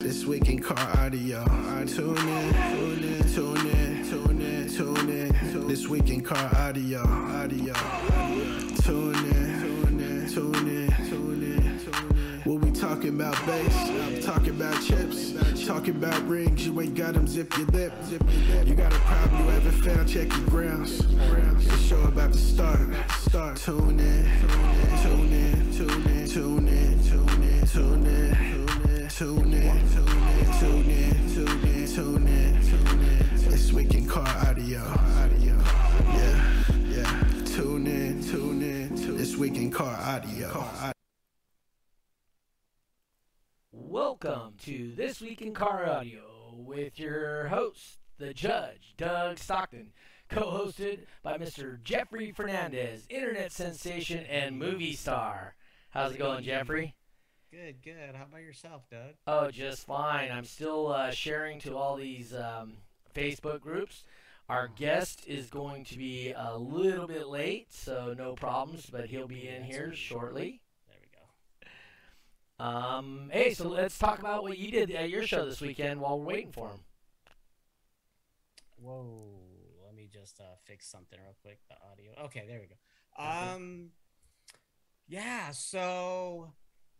This week in car audio. I tune in, tune in, tune in, tune in, tune in. This week in car audio. Audio. Tune in, tune in, tune in, tune in, tune in. We'll be talking about bass, I'm talking about chips, talking about rings. You ain't got them, zip your lip. You got a problem you haven't found, check your grounds. The show about to start. Start. Tune in, tune in, tune in, tune in, tune in, tune in. Tune in, tune in, tune in, tune in, tune in, tune in. This week in car audio. Yeah, yeah. Tune in, tune in, tune This week in car audio. Welcome to This Week in Car Audio with your host, the judge, Doug Stockton, co hosted by Mr. Jeffrey Fernandez, internet sensation and movie star. How's it going, Jeffrey? Good, good. How about yourself, Doug? Oh, just fine. I'm still uh, sharing to all these um, Facebook groups. Our guest is going to be a little bit late, so no problems, but he'll be in here shortly. There we go. Um, hey, so let's talk about what you did at your show this weekend while we're waiting for him. Whoa, let me just uh, fix something real quick. The audio. Okay, there we go. Um, yeah. So,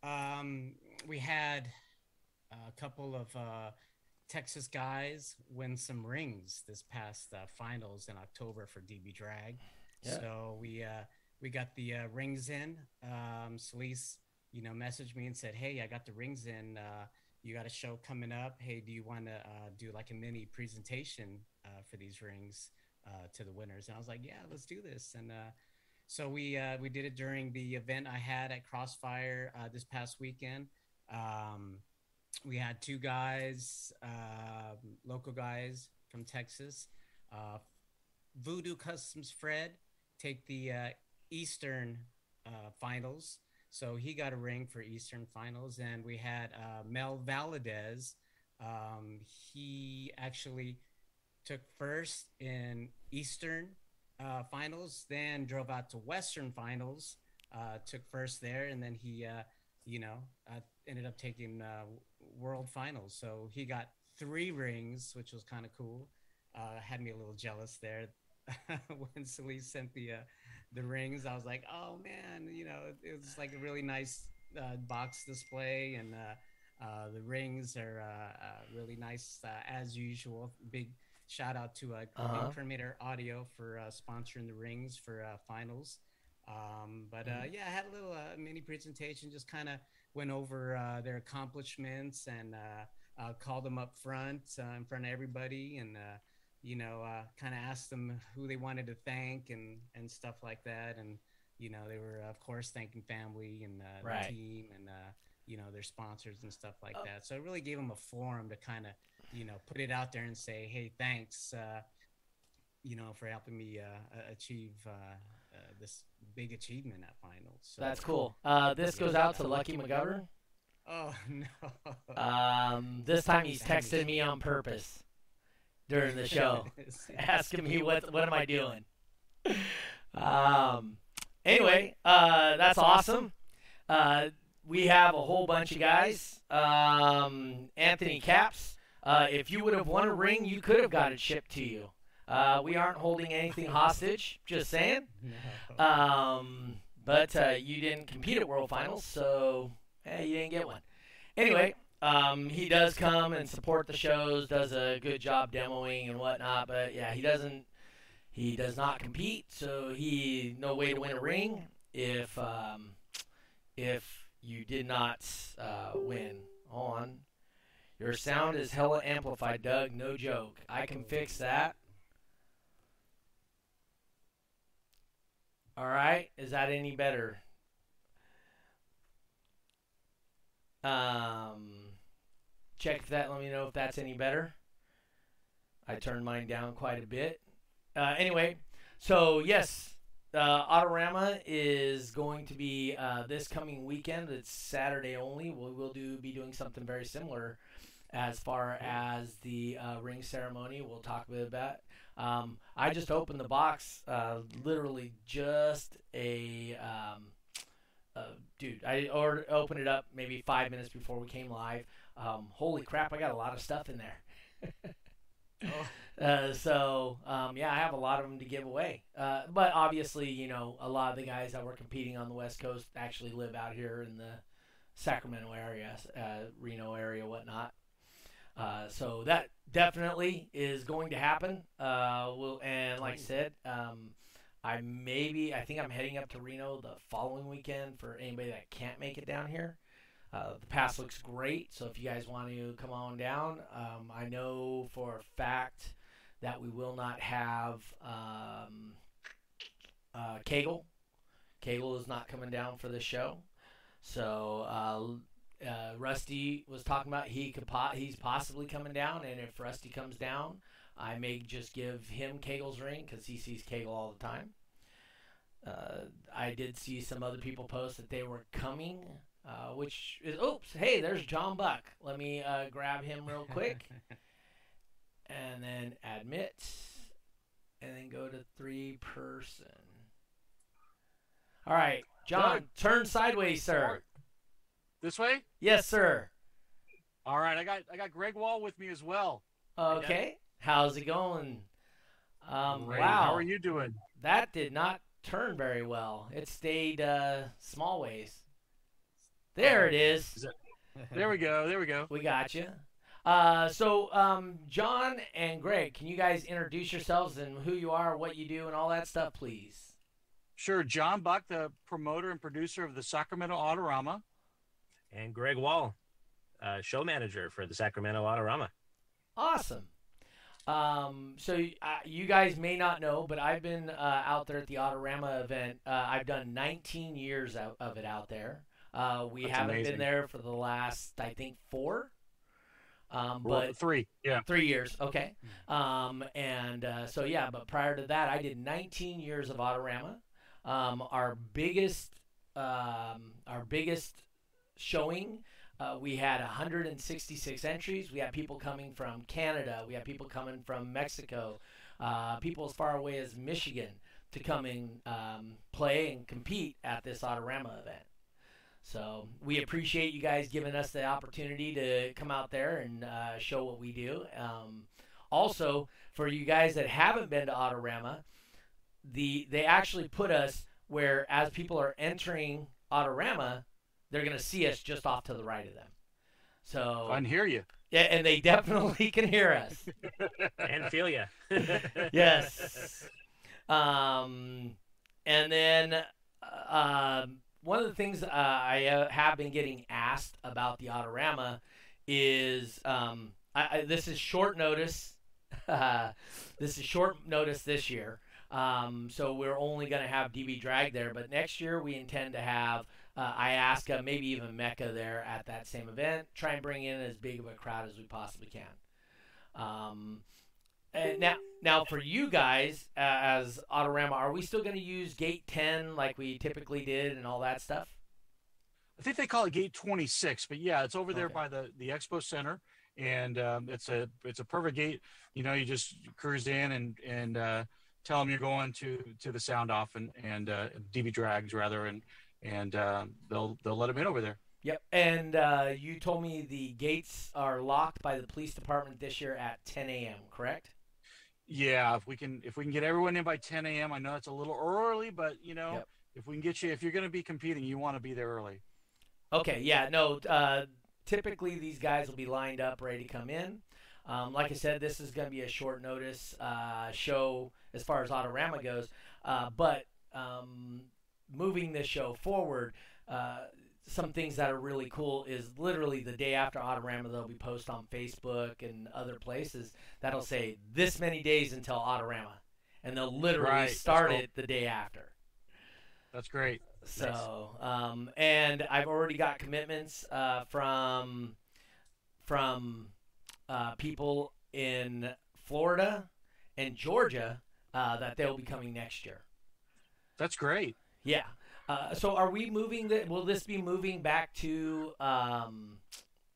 um, we had a couple of uh, Texas guys win some rings this past uh, finals in October for DB Drag. Yeah. So we uh, we got the uh, rings in. Um, Celise, you know, messaged me and said, "Hey, I got the rings in. Uh, you got a show coming up. Hey, do you want to uh, do like a mini presentation uh, for these rings uh, to the winners?" And I was like, "Yeah, let's do this." And uh, so we uh, we did it during the event I had at Crossfire uh, this past weekend. Um, we had two guys, uh, local guys from Texas. Uh, Voodoo Customs Fred take the uh, Eastern uh, finals. So he got a ring for Eastern finals. And we had Mel Valadez. Um, he actually took first in Eastern uh, finals, then drove out to Western finals, uh, took first there, and then he, uh, you know, uh, ended up taking uh, world finals. So he got three rings, which was kind of cool. Uh, had me a little jealous there when Celise sent the the rings. I was like, oh man, you know, it was like a really nice box display, and the rings are really nice as usual. Big shout out to uh, Uh-huh. Audio for uh, sponsoring the rings for uh, finals. Um, but uh, yeah, I had a little uh, mini presentation, just kind of went over uh, their accomplishments and uh, uh, called them up front uh, in front of everybody, and uh, you know, uh, kind of asked them who they wanted to thank and and stuff like that, and you know, they were of course thanking family and uh, Right. the team and uh, you know their sponsors and stuff like Oh. that. So it really gave them a forum to kind of you know put it out there and say, hey, thanks. Uh, you know, for helping me uh, achieve uh, uh, this big achievement at finals. So, That's cool. Uh, this goes out to Lucky McGovern. Oh no! Um, this time he's texted me on purpose during the show, asking me what what am I doing. Um, anyway, uh, that's awesome. Uh, we have a whole bunch of guys. Um, Anthony Caps, uh, if you would have won a ring, you could have got it shipped to you. Uh, we aren't holding anything hostage. Just saying. No. Um, but uh, you didn't compete at World Finals, so hey, you didn't get one. Anyway, um, he does come and support the shows, does a good job demoing and whatnot. But yeah, he doesn't. He does not compete, so he no way to win a ring if um, if you did not uh, win. On. Your sound is hella amplified, Doug. No joke. I can fix that. All right. Is that any better? Um, check that. Let me know if that's any better. I turned mine down quite a bit. Uh, anyway, so yes, uh, Autorama is going to be uh, this coming weekend. It's Saturday only. We will do be doing something very similar as far as the uh, ring ceremony. We'll talk a bit about. Um, I just opened the box, uh, literally just a um, uh, dude. I or opened it up maybe five minutes before we came live. Um, holy crap! I got a lot of stuff in there. Oh. Uh, so um, yeah, I have a lot of them to give away. Uh, but obviously, you know, a lot of the guys that were competing on the West Coast actually live out here in the Sacramento area, uh, Reno area, whatnot. Uh, so that definitely is going to happen. Uh, will and like I said, um, I maybe I think I'm heading up to Reno the following weekend for anybody that can't make it down here. Uh, the pass looks great, so if you guys want to come on down, um, I know for a fact that we will not have um, uh, Kegel. Kegel is not coming down for the show, so uh, uh, Rusty was talking about he could po- he's possibly coming down, and if Rusty comes down, I may just give him Kegel's ring because he sees Kegel all the time. Uh, I did see some other people post that they were coming uh, which is oops. Hey, there's John Buck. Let me uh, grab him real quick, and then admit, and then go to three person. All right, John, turn sideways, sir. This way? Yes, sir. All right, I got I got Greg Wall with me as well. Okay, how's it going? Um, Great. wow, How are you doing? that did not turn very well. It stayed uh, small ways. There it is. Is There we go. There we go. We got you. Uh, so, um, John and Greg, can you guys introduce yourselves and who you are, what you do, and all that stuff, please? Sure. John Buck, the promoter and producer of the Sacramento Autorama. And Greg Wall, uh, show manager for the Sacramento Autorama. Awesome. Um, so uh, you guys may not know, but I've been uh, out there at the Autorama event. Uh, I've done 19 years out of it out there. Uh, we That's haven't amazing. been there for the last, I think, four. Um, Well, but three. Yeah. Three years, okay. Um, and uh, so yeah, but prior to that, I did 19 years of Autorama. Um, our biggest, um, our biggest showing, uh, we had 166 entries. We had people coming from Canada. We had people coming from Mexico. Uh, people as far away as Michigan to come and um, play and compete at this Autorama event. So we appreciate you guys giving us the opportunity to come out there and uh, show what we do. Um, also, for you guys that haven't been to Autorama, the they actually put us where as people are entering Autorama, they're going to see us just off to the right of them. So I can hear you. yeah, and they definitely can hear us. and feel you. yes. Um, and then uh, um, one of the things uh, I uh, have been getting asked about the Autorama is um, I, I, this is short notice. this is short notice this year. Um, so we're only going to have DB Drag there, but next year we intend to have uh, IASCA, maybe even MECA there at that same event. Try and bring in as big of a crowd as we possibly can. Um, and now, now for you guys uh, as Autorama, are we still going to use Gate 10 like we typically did and all that stuff? I think they call it Gate 26, but yeah, it's over there Okay. by the the Expo Center, and um, it's a it's a perfect gate. You know, you just cruise in and and uh, tell them you're going to to the sound off and and uh, DB drags rather, and and uh, they'll they'll let them in over there. Yep. And uh, you told me the gates are locked by the police department this year at 10 a.m. Correct? Yeah, if we can if we can get everyone in by 10 a.m. I know it's a little early, but you know, Yep. if we can get you, if you're going to be competing, you want to be there early. Okay, yeah, no. Uh, typically, these guys will be lined up, ready to come in. Um, like I said, this is going to be a short notice uh, show as far as Autorama goes. Uh, but um, moving this show forward, uh, some things that are really cool is literally the day after Autorama, they'll be posted on Facebook and other places that'll say this many days until Autorama. And they'll literally Right, start cool. it the day after. That's great. So, um, and I've already got commitments uh, from from uh, people in Florida and Georgia uh, that they'll be coming next year. That's great. Yeah. Uh, so, are we moving? The, will this be moving back to um,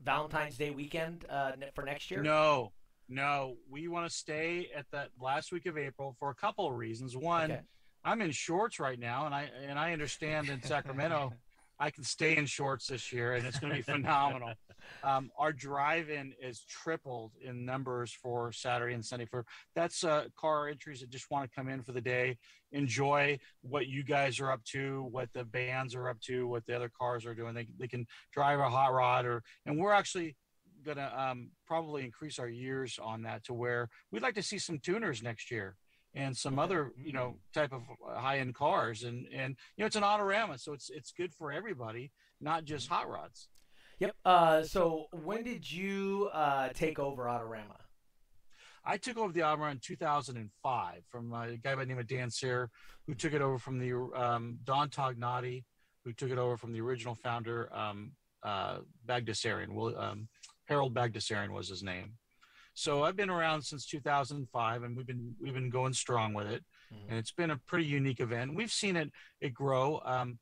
Valentine's Day weekend uh, for next year? No, no, we want to stay at that last week of April for a couple of reasons. One, Okay. I'm in shorts right now, and I and I understand in Sacramento, I can stay in shorts this year, and it's going to be phenomenal. Um, our drive-in is tripled in numbers for Saturday and Sunday. For that's uh, car entries that just want to come in for the day, enjoy what you guys are up to, what the bands are up to, what the other cars are doing. They they can drive a hot rod, or and we're actually going to um, probably increase our years on that to where we'd like to see some tuners next year and some other you know type of uh, high end cars and and you know it's an autorama so it's it's good for everybody not just hot rods Yep. Uh, so when did you uh, take over Autorama? I took over the Autorama in 2005 from a guy by the name of Dan Sayre, who took it over from the um, Don Tognotti, who took it over from the original founder, um, uh, Bagdasarian. Well, um, Harold Bagdasarian was his name. So I've been around since 2005, and we've been we've been going strong with it, Mhm. and it's been a pretty unique event. We've seen it it grow. Um,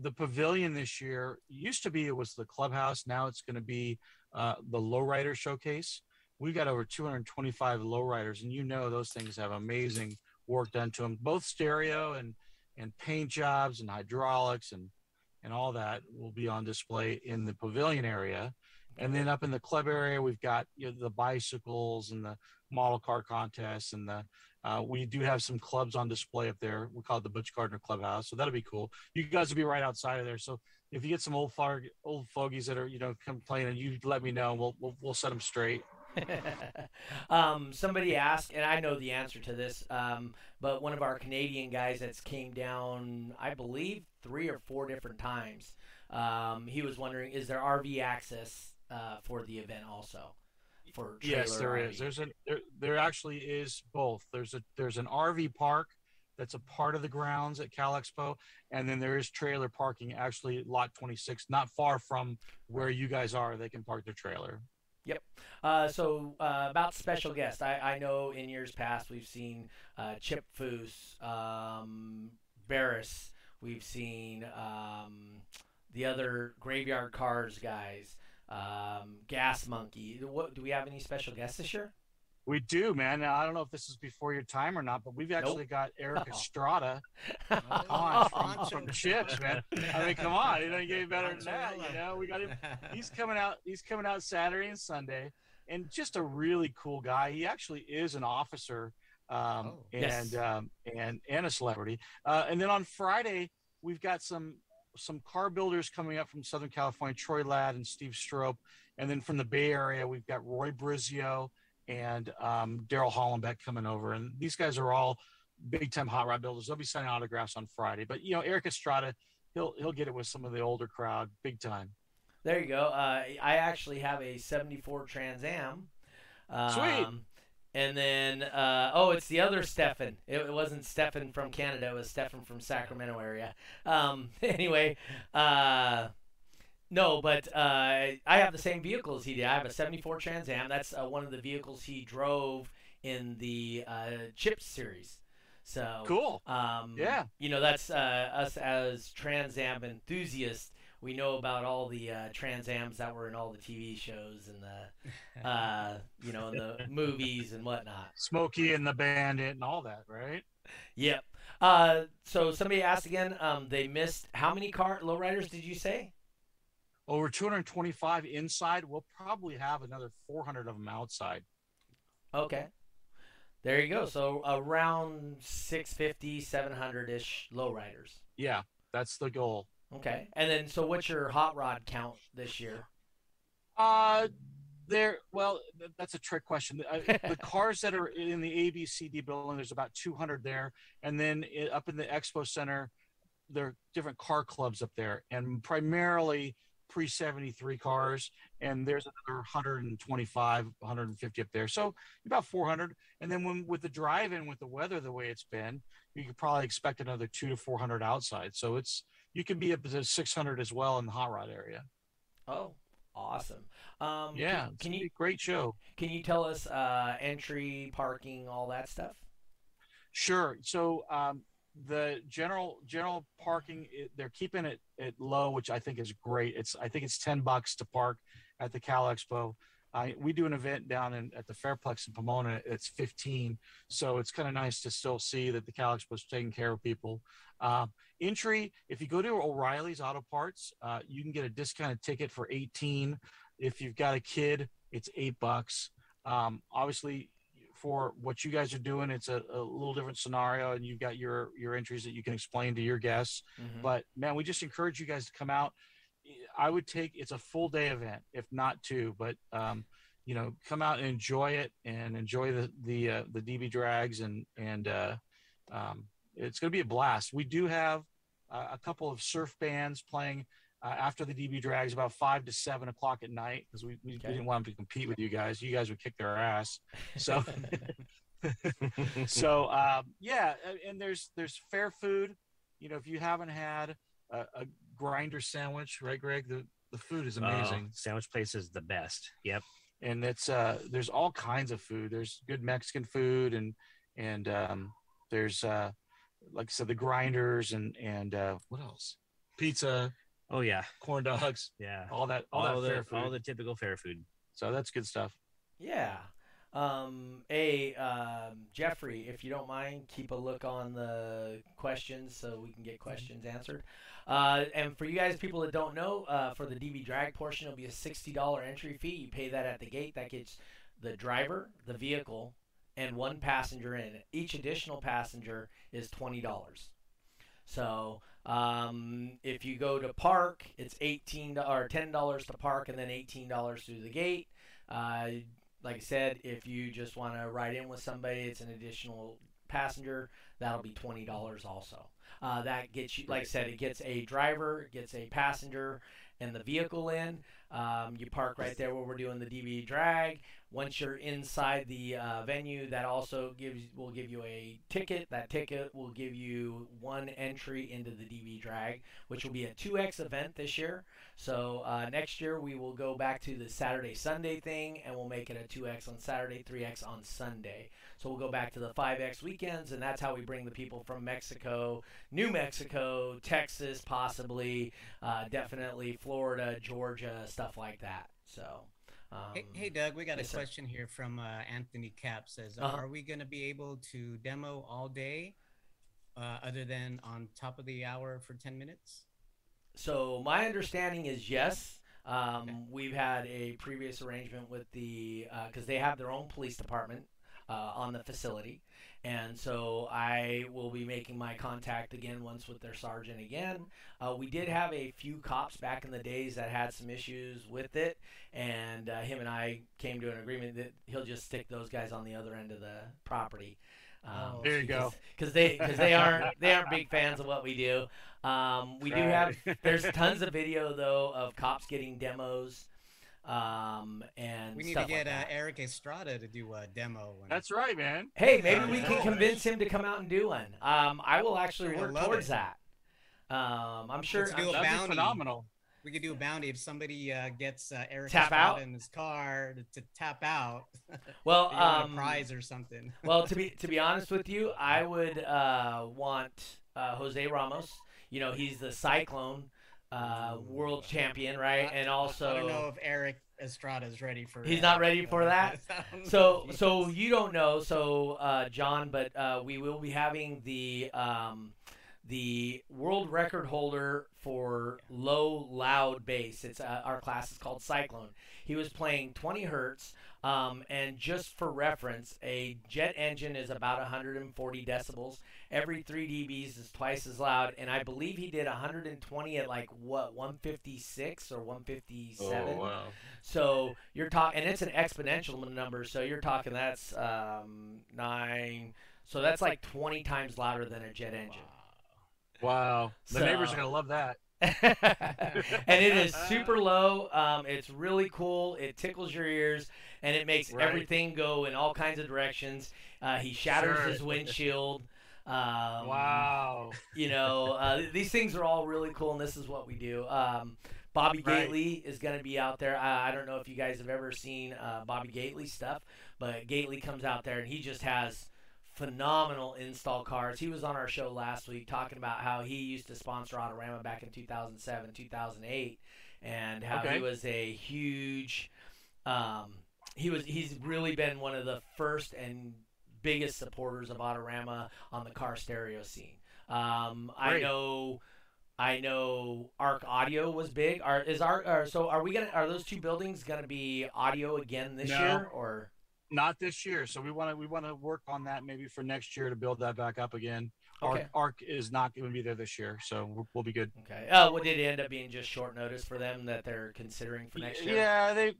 the pavilion this year used to be it was the clubhouse. Now it's going to be uh, the lowrider showcase. We've got over 225 lowriders, and you know those things have amazing work done to them, both stereo and and paint jobs and hydraulics and and all that will be on display in the pavilion area. And then up in the club area, we've got you know, the bicycles and the model car contests, and the uh, we do have some clubs on display up there. We call it the Butch Gardner Clubhouse, so that'll be cool. You guys will be right outside of there, so if you get some old fog, old fogies that are you know complaining, you let me know. We'll we'll, we'll set them straight. um, somebody asked, and I know the answer to this, um, but one of our Canadian guys that's came down, I believe, three or four different times. Um, he was wondering, is there RV access uh, for the event also? For yes, there RV? is. There's a there, there actually is both. There's a there's an RV park that's a part of the grounds at Cal Expo, and then there is trailer parking actually lot 26, not far from where you guys are. They can park their trailer. Yep. Uh, so uh, about special guests, I, I know in years past we've seen uh, Chip Foose, um, Barris, we've seen um, the other Graveyard Cars guys, um, Gas Monkey. What do we have any special guests this year? We do, man. Now, I don't know if this is before your time or not, but we've actually got Erik Estrada on from, from CHiPs, man. I mean, come on, it doesn't get any better than that. You know, we got him. He's coming out. He's coming out Saturday and Sunday, and just a really cool guy. He actually is an officer, um, Oh. and Yes. um, and and a celebrity. Uh, and then on Friday, we've got some some car builders coming up from Southern California, Troy Ladd and Steve Strope, and then from the Bay Area, we've got Roy Brizio and um, Daryl Hollenbeck coming over, and these guys are all big time hot rod builders. They'll be signing autographs on Friday, but you know Erik Estrada, he'll he'll get it with some of the older crowd, big time. There you go. Uh, I actually have a 74 Trans Am. Um, Sweet. And then, uh, oh, it's the other Stefan. It, it wasn't Stefan from Canada. It was Stefan from Sacramento area. Um, anyway, uh, no, but uh, I have the same vehicle as he did. I have a 74 Trans Am. That's uh, one of the vehicles he drove in the uh, CHiPs series. So Cool. um, Yeah. You know, that's uh, us as Trans Am enthusiasts. We know about all the uh, Trans Ams that were in all the TV shows and the, uh, you know, in the movies and whatnot. Smokey and the Bandit and all that, right? Yep. Uh, so somebody asked again. Um, they missed how many car lowriders did you say? Over 225 inside. We'll probably have another 400 of them outside. Okay. There you go. So around 650, 700 ish lowriders. Yeah, that's the goal. Okay. And then, so what's your hot rod count this year? Uh, there. Well, th- that's a trick question. Uh, the cars that are in the ABCD building, there's about 200 there, and then i up in the expo center, there are different car clubs up there, and primarily pre 73 cars, and there's another 125, 150 up there, so about 400. And then when with the drive-in, with the weather the way it's been, you could probably expect another two to 400 outside. So it's you can be up to 600 as well in the hot rod area. Oh, awesome. Um, Yeah, Can, can you a great show. can you tell us uh, entry, parking, all that stuff? Sure. So um, the general general parking it, they're keeping it it low, which I think is great. It's I think it's ten bucks to park at the Cal Expo. I we do an event down in at the Fairplex in Pomona. It's 15, so it's kind of nice to still see that the Cal Expo is taking care of people. Um, entry, if you go to O'Reilly's Auto Parts, uh, you can get a discounted ticket for 18. If you've got a kid, it's eight bucks. Um, obviously, for what you guys are doing, it's a, a, little different scenario, and you've got your your entries that you can explain to your guests. Mm-hmm. But man, we just encourage you guys to come out. I would take it's a full day event, if not two, but um, you know, come out and enjoy it and enjoy the the uh, the DB drags and and uh, um, it's going to be a blast. We do have uh, a couple of surf bands playing uh, after the DB drags about five to seven o'clock at night because we, we, okay. we, didn't want them to compete with you guys. You guys would kick their ass. So, so um, yeah, and there's there's fair food. You know, if you haven't had a, a grinder sandwich, right, Greg? The the food is amazing. Oh, sandwich place is the best. Yep. And it's uh, there's all kinds of food. There's good Mexican food and and um, there's uh, like I said, the grinders and and uh, what else? Pizza Oh yeah, corn dogs. Yeah, all that, all, all that the, fair food. all the typical fair food. So that's good stuff. Yeah. Um, a um, Jeffrey, if you don't mind, keep a look on the questions so we can get questions answered. Uh, and for you guys, people that don't know, uh, for the DB drag portion, it'll be a sixty dollar entry fee. You pay that at the gate. That gets the driver, the vehicle, and one passenger in. Each additional passenger is twenty dollars. So um, if you go to park, it's eighteen or ten dollars to park, and then eighteen dollars through the gate. Uh, like I said, if you just want to ride in with somebody, it's an additional passenger. That'll be twenty dollars also. Uh, that gets you, like I said, it gets a driver, gets a passenger, and the vehicle in. Um, you park right there where we're doing the DB drag. Once you're inside the uh, venue, that also gives will give you a ticket. That ticket will give you one entry into the DB drag, which will be a 2x event this year. So uh, next year we will go back to the Saturday Sunday thing, and we'll make it a 2x on Saturday, 3x on Sunday. So we'll go back to the 5x weekends, and that's how we bring the people from Mexico, New Mexico, Texas, possibly, uh, definitely Florida, Georgia, stuff like that. So. Um, hey, hey, Doug, we got yes, a question sir. here from uh, Anthony Cap. Says, uh-huh. "Are we going to be able to demo all day, uh, other than on top of the hour for ten minutes?" So my understanding is yes. Um, okay. We've had a previous arrangement with the because uh, they have their own police department uh, on the facility. And so I will be making my contact again once with their sergeant again. Uh, we did have a few cops back in the days that had some issues with it, and uh, him and I came to an agreement that he'll just stick those guys on the other end of the property. Um, there you go. Because they because they aren't they aren't big fans of what we do. Um, we right. do have there's tons of video though of cops getting demos um, and we need to get like uh, Erik Estrada to do a demo. That's right, man. Hey, maybe we can convince him to come out and do one. Um, I will actually work towards it. that. Um, I'm sure. Let's do I'm, a bounty. phenomenal. We could do a bounty if somebody uh, gets uh, Erik tap Estrada out in his car to, to tap out. Well, um, a prize or something. well, to be to be honest with you, I would uh, want uh, Jose Ramos. You know, he's the Cyclone uh, world champion, right? And also, I don't know if Erik Estrada is ready for. He's not ready for that. so, so you don't know, so uh, John, but uh, we will be having the um, the world record holder for low loud bass. It's uh, our class is called Cyclone. He was playing 20 hertz. Um, and just for reference, a jet engine is about 140 decibels every 3 dBs is twice as loud, and I believe he did 120 at like what 156 or 157. Oh wow! So you're talking, and it's an exponential number. So you're talking that's um, nine. So that's like 20 times louder than a jet engine. Wow! The so, neighbors are gonna love that. and it is super low. Um, it's really cool. It tickles your ears, and it makes right. everything go in all kinds of directions. Uh, he shatters sure. his windshield. Um, wow. You know, uh, these things are all really cool, and this is what we do. Um, Bobby right. Gately is going to be out there. I, I, don't know if you guys have ever seen uh, Bobby Gately stuff, but Gately comes out there and he just has phenomenal install cars. He was on our show last week talking about how he used to sponsor Autorama back in 2007, 2008, and how okay. he was a huge um, he was he's really been one of the first and biggest supporters of Autorama on the car stereo scene. Um, I know. I know Arc Audio was big. Are is? Are, so are we gonna? Are those two buildings gonna be audio again this No. year? Or Not this year. So we want to we want to work on that maybe for next year to build that back up again. Okay. Arc, Arc is not going to be there this year, so we'll, we'll be good. okay? Uh, oh, well, did it end up being just short notice for them that they're considering for next year? Yeah, they.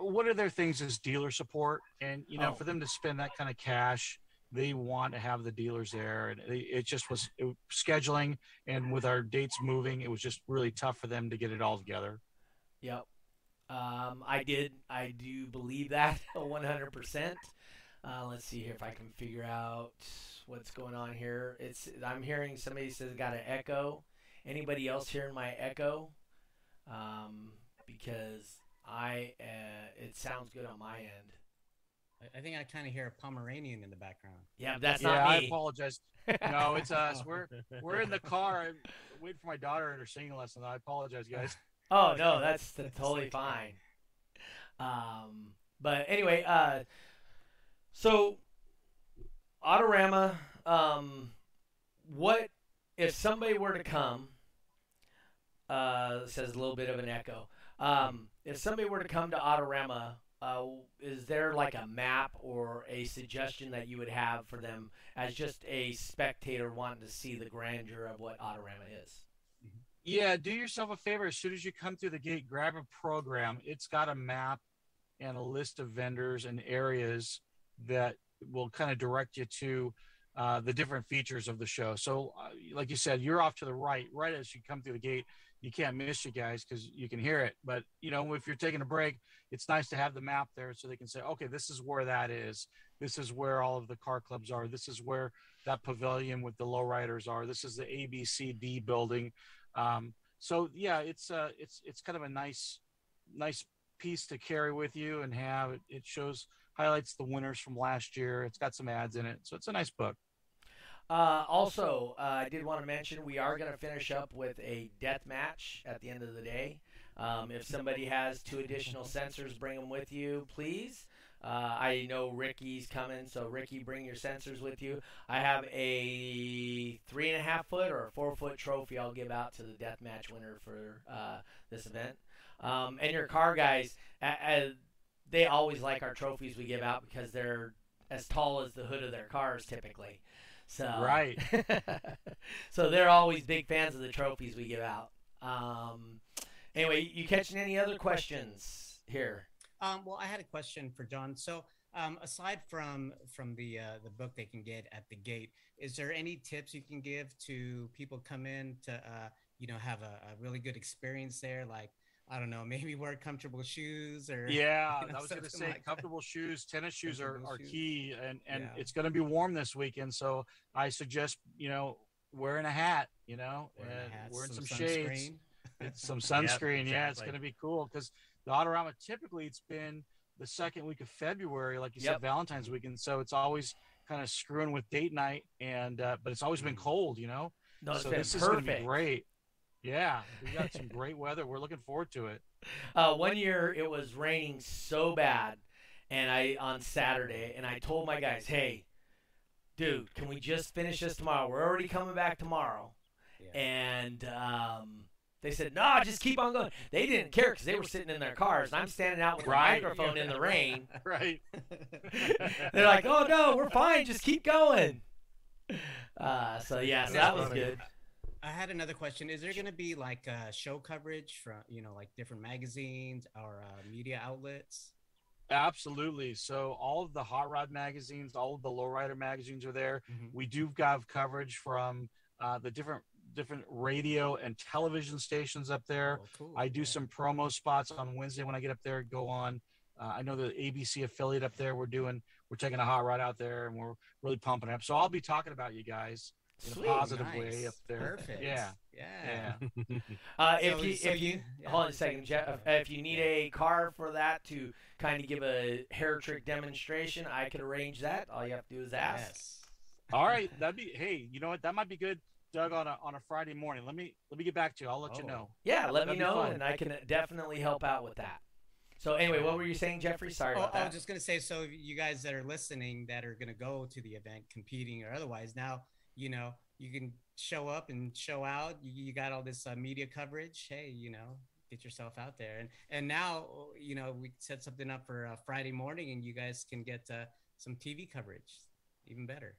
One of their things is dealer support, and you know, Oh. for them to spend that kind of cash, they want to have the dealers there, and they, it just was it, scheduling, and with our dates moving, it was just really tough for them to get it all together. Yep. Um, I did. I do believe that 100%. Uh, let's see here if I can figure out what's going on here. It's I'm hearing somebody says got an echo. Anybody else hearing my echo? Um, because I uh, it sounds good on my end. I- I think I kind of hear a Pomeranian in the background. Yeah, that's yeah, not I apologize. No, it's us. We're we're in the car. I'm waiting for my daughter in her singing lesson. I apologize, guys. Oh no, that's That's totally fine. Um, but anyway, uh, so Autorama, um, what if somebody were to come? Uh, says a little bit of an echo. Um, if somebody were to come to Autorama, uh, is there like a map or a suggestion that you would have for them as just a spectator wanting to see the grandeur of what Autorama is? Yeah, do yourself a favor. As soon as you come through the gate, grab a program. It's got a map and a list of vendors and areas that will kind of direct you to uh, the different features of the show. So, uh, like you said, you're off to the right, right as you come through the gate. You can't miss you guys because you can hear it. But you know, if you're taking a break, it's nice to have the map there so they can say, okay, this is where that is. This is where all of the car clubs are. This is where that pavilion with the lowriders are. This is the ABCD building. Um, so yeah, it's uh, it's it's kind of a nice, nice piece to carry with you and have. It, it shows highlights the winners from last year. It's got some ads in it, so it's a nice book. Uh, also, uh, I did want to mention we are going to finish up with a death match at the end of the day. Um, if somebody has two additional sensors, bring them with you, please. Uh, I know Ricky's coming, so Ricky, bring your sensors with you. I have a three and a half foot or a four foot trophy I'll give out to the death match winner for uh, this event. Um, and your car guys, a- they always like our trophies we give out because they're as tall as the hood of their cars typically. So Right. so they're always big fans of the trophies we give out. Um, anyway, you catching any other questions here? Um, well, I had a question for John. So, um, aside from from the uh, the book they can get at the gate, is there any tips you can give to people come in to uh, you know have a, a really good experience there? Like, I don't know, maybe wear comfortable shoes or Yeah, you know, I was going to say like that. comfortable shoes, tennis shoes are, are shoes. key, and and Yeah. it's going to be warm this weekend, so I suggest you know wearing a hat, you know, wearing, hat, wearing some, sunscreen. shades, it's some sunscreen. Yeah, it's going to be cool because the Autorama typically it's been the second week of February, like you Yep. said, Valentine's weekend, so it's always kind of screwing with date night, and uh, but it's always been Mm. cold, you know. No, it's so been this is going to be perfect. great. Yeah, we got some great weather. We're looking forward to it. Uh, one year it was raining so bad, and I on Saturday, and I told my guys, "Hey, dude, can we just finish this tomorrow? We're already coming back tomorrow." Yeah. And um, they said, "No, just keep on going." They didn't care because they were sitting in their cars, and I'm standing out with Right. a microphone in the rain. Right. They're like, "Oh no, we're fine. Just keep going." Uh, so yeah, so that was good. I had another question. Is there going to be like uh, show coverage from you know like different magazines or uh, media outlets? Absolutely. So all of the hot rod magazines, all of the lowrider magazines are there. Mhm. We do have coverage from uh, the different different radio and television stations up there. Oh, cool. I do Yeah. some promo spots on Wednesday when I get up there. Go on. Uh, I know the ABC affiliate up there. We're doing. We're taking a hot rod out there, and we're really pumping it up. So I'll be talking about you guys in Sweet. a positive way up there. Perfect. Yeah. Yeah. Yeah. Uh, if So- you so if you, you- yeah. hold on a second, Jeff. If you need a car for that to kind of give a hair trick demonstration, I could arrange that. All you have to do is ask. Yes. All right. That'd be. Hey, you know what? That might be good, Doug. On a on a Friday morning. Let me let me get back to you. I'll let you Oh. know. Yeah, let me That'd be know, fun. and I can definitely help out with that. So anyway, what were you saying, Jeffrey? Sorry Oh, about I was just gonna say, so you guys that are listening that are gonna go to the event, competing or otherwise, now you know you can show up and show out. You, you got all this uh, media coverage. Hey, you know, get yourself out there. And and now you know we set something up for uh, Friday morning, and you guys can get uh, some TV coverage. Even better.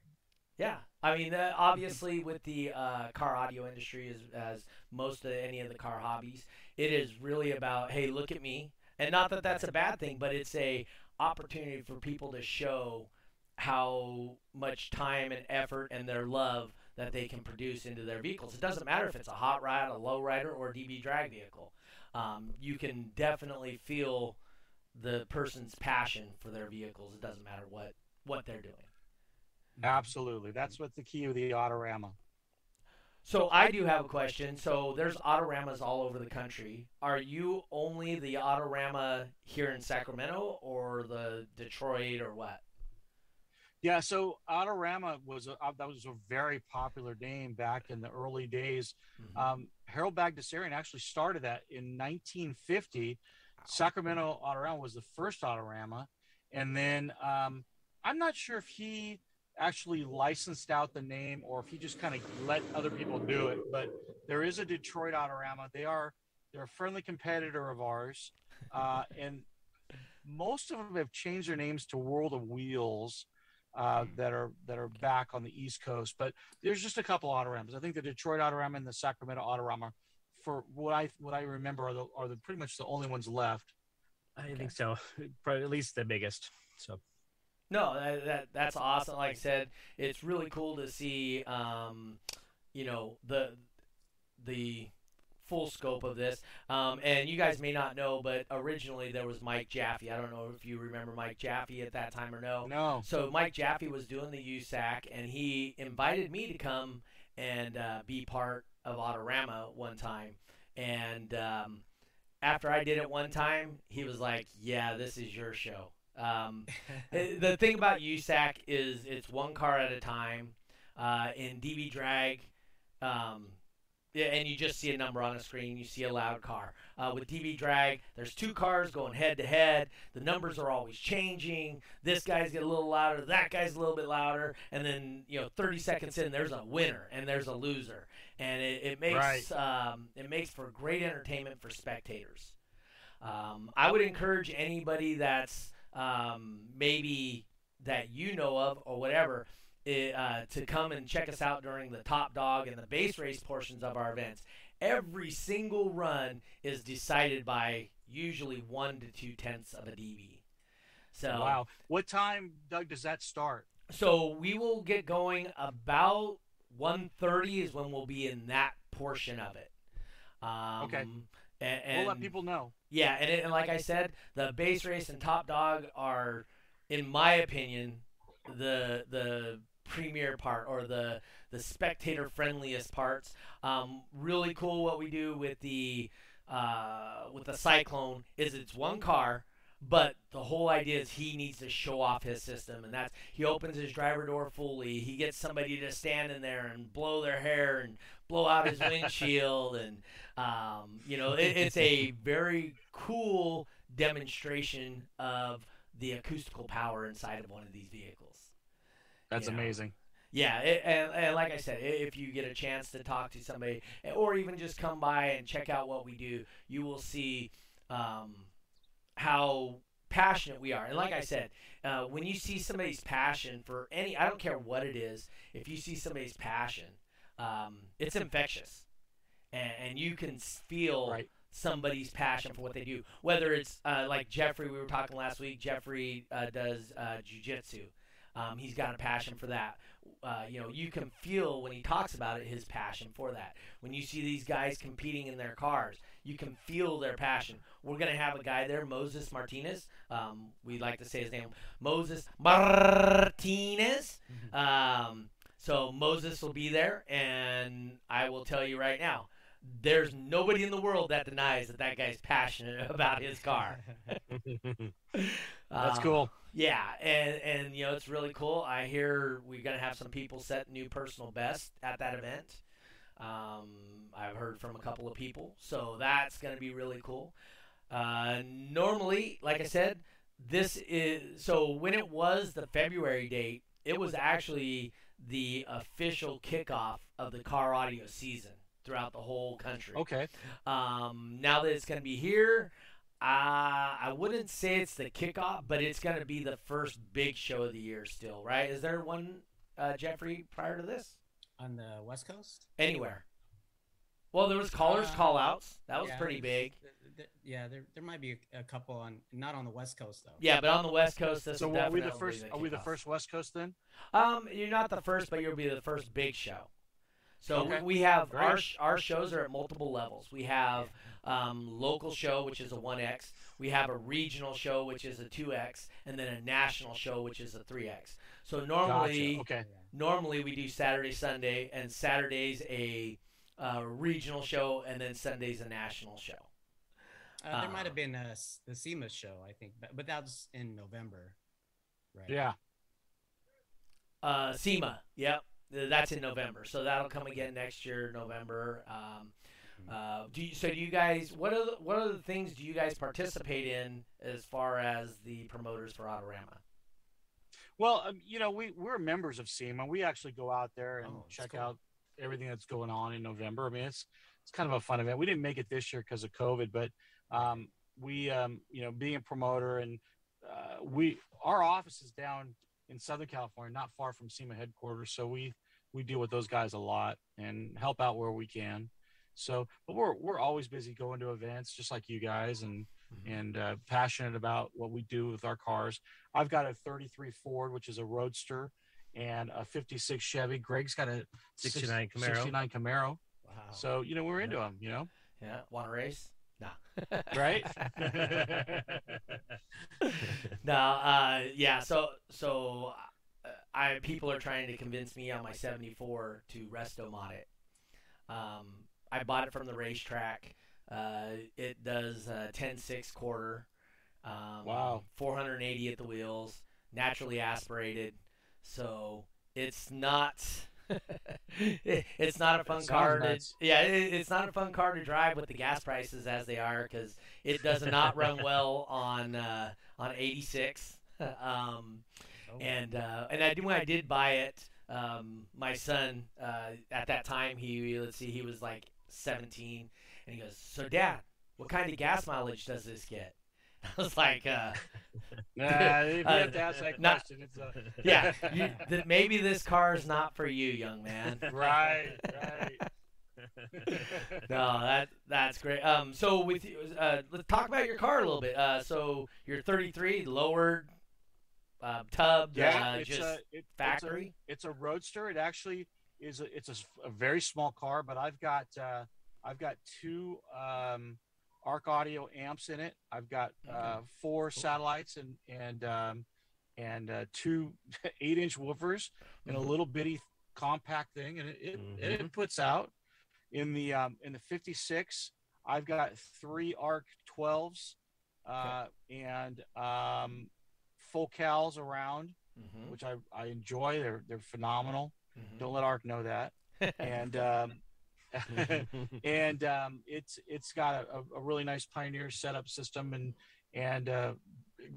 Yeah, I mean, uh, obviously, with the uh, car audio industry, as as most of any of the car hobbies, it is really about, hey, look at me, and not that that's a bad thing, but it's a opportunity for people to show how much time and effort and their love that they can produce into their vehicles. It doesn't matter if it's a hot rod, a low rider, or a DB drag vehicle. Um, you can definitely feel the person's passion for their vehicles. It doesn't matter what what they're doing. Absolutely. That's what the key of the Autorama. So I do have a question. So there's Autoramas all over the country. Are you only the Autorama here in Sacramento or the Detroit or what? Yeah, so Autorama was a, uh, that was a very popular name back in the early days. Mhm. Um, Harold Bagdasarian actually started that in 1950. Sacramento Autorama was the first Autorama, and then um, I'm not sure if he actually licensed out the name or if he just kind of let other people do it. But there is a Detroit Autorama. They are they're a friendly competitor of ours, uh, and most of them have changed their names to World of Wheels. Uh, that are that are back on the East Coast, but there's just a couple Autoramas. I think the Detroit Autorama and the Sacramento Autorama, for what I what I remember, are the are the pretty much the only ones left. I think so. Probably at least the biggest. So No, that, that that's awesome. Like I said, it's really cool to see, um, you know, the the full scope of this. Um, and you guys may not know, but originally there was Mike Jaffe. I don't know if you remember Mike Jaffe at that time or no. No, So Mike Jaffe was doing the USAC, and he invited me to come and uh, be part of Autorama one time. And um, after I did it one time, he was like, "Yeah, this is your show." Um, the thing about USAC is it's one car at a time. Uh, in DB drag, um, yeah, and you just see a number on the screen. You see a loud car. Uh, with DB drag, there's two cars going head to head. The numbers are always changing. This guy's get a little louder. That guy's a little bit louder. And then you know, 30 seconds in, there's a winner and there's a loser, and it, it makes um, it makes for great entertainment for spectators. Um, I would encourage anybody that's um, maybe that you know of or whatever it, uh, to come and check us out during the top dog and the bass race portions of our events. Every single run is decided by usually one to two tenths of a dB. So wow. What time, Doug? Does that start? so we will get going about 1.30 is when we'll be in that portion of it. Um, Okay. And, and we'll let people know. yeah, and, it, and like I said, the bass race and top dog are, in my opinion, the the premier part or the the spectator friendliest parts. Um, really cool what we do with the uh, with the cyclone is it's one car. But the whole idea is he needs to show off his system, and that's he opens his driver door fully. He gets somebody to stand in there and blow their hair and blow out his windshield, and um, you know it, it's a very cool demonstration of the acoustical power inside of one of these vehicles. That's Yeah. amazing. Yeah, it, and, and like I said, if you get a chance to talk to somebody, or even just come by and check out what we do, you will see um, how passionate we are. And like I said, uh, when you see somebody's passion for any, I don't care what it is, if you see somebody's passion, um, it's infectious, and, and you can feel Right. somebody's passion for what they do. Whether it's uh, like Jeffrey, we were talking last week. Jeffrey uh, does uh, jujitsu. Um, he's got a passion for that. Uh, you know, you can feel when he talks about it his passion for that. When you see these guys competing in their cars, you can feel their passion. We're gonna have a guy there, Moses Martinez. Um, we like to say his name, Moses Martinez. Um, so Moses will be there, and I will tell you right now, there's nobody in the world that denies that that guy's passionate about his car. That's Uh, cool. Yeah, and and you know it's really cool. I hear we're gonna have some people set new personal best at that event. Um, I've heard from a couple of people, so that's gonna be really cool. Uh, normally, like I said, this is so when it was the February date, it was actually the official kickoff of the car audio season throughout the whole country. Okay. Um, now that it's going to be here, uh, I wouldn't say it's the kickoff, but it's going to be the first big show of the year still, right? Is there one, uh, Jeffrey, prior to this? On the West Coast? Anywhere? Well, there was callers Uh, call outs. That was Yeah, pretty big. th- th- yeah, there, there might be a, a couple on not on the West Coast though. Yeah, but on the West Coast, this So are we the first? be Are we the kickoff. first West Coast then? Um, you're not the first, but you'll be the first big show. So Okay. we, we have our Great. sh- our shows are at multiple levels. We have um, local show, which is a one X. We have a regional show, which is a two X, and then a national show, which is a three X. So normally, Gotcha. Okay. normally we do Saturday, Sunday, and Saturday's a uh, regional show, and then Sunday's a national show. Uh, there might have been a, the SEMA show, I think, but, but that was in November. Right. Yeah. Uh, SEMA, yep, that's in November. So that'll come again next year, November. Um, uh, do you, so? Do you guys? What are the, what are the things do you guys participate in as far as the promoters for Autorama? Well, um, you know, we we're members of SEMA. We actually go out there and Oh, check cool. out everything that's going on in November. I mean, it's it's kind of a fun event. We didn't make it this year because of COVID, but um, we, um, you know, being a promoter and uh, we our office is down in Southern California, not far from SEMA headquarters. So we we deal with those guys a lot and help out where we can. So, but we're we're always busy going to events, just like you guys, and and uh, passionate about what we do with our cars. I've got a 33 Ford, which is a Roadster, and a 56 Chevy. Greg's got a 69 six- Camaro. 69 Camaro. Wow. So you know we're into them. You know, Yeah, want to race? No. right? no, uh, yeah. So, so uh, I people are trying to convince me on my '74 to resto mod it. Um, I bought it from the racetrack. Uh, it does uh, 10.6 quarter. Um, Wow. 480 at the wheels, naturally aspirated. So it's not. it- it's not a fun car. To, yeah, it, it's not a fun car to drive with the gas prices as they are because it does not run well on uh, on 86. um, Oh, and uh, and I when I did buy it, um, my son uh, at that time he let's see he was like 17, and he goes, "So Dad, what kind of gas mileage does this get?" I was like, uh, Nah, if you Uh, have to ask that not- question, it's uh, a "Yeah, you, th- maybe this car is not for you, young man." right, right. No, that that's great. Um, so with uh, let's talk about your car a little bit. Uh, so you're 33, lowered, uh, tubbed, Yeah, uh, it's just a it, factory. It's a, it's a roadster. It actually is. A, it's a very small car, but I've got uh, I've got two um, Arc Audio amps in it. I've got uh, four satellites and and um, and uh, two eight inch woofers and a Mhm. little bitty compact thing, and it it, and it puts out in the um, in the 56. I've got three Arc 12s uh, and um, full cals around Mhm, which I, I enjoy. They're they're phenomenal. mhm. Don't let Arc know that. And um, and um, it's it's got a, a really nice Pioneer setup system and and uh,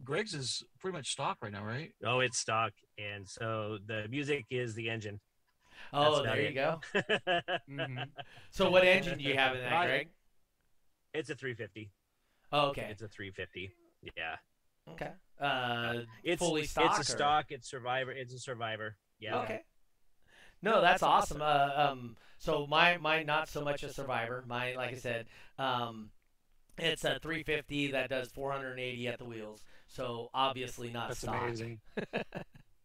Greg's is pretty much stock right now, right? oh, it's stock, and so the music is the engine. Oh, That's about there you it. go. Mhm. So what engine do you have in that, Greg? it's a 350. Oh, okay. It's a 350. Yeah. Okay. Uh, It's fully stock. It's a or- stock. It's survivor. It's a survivor. Yeah. Okay. No, that's awesome. Uh, um, so my my not so much a survivor. My like I said, um, it's a 350 that does 480 at the wheels. So obviously not That's stock. amazing. Uh,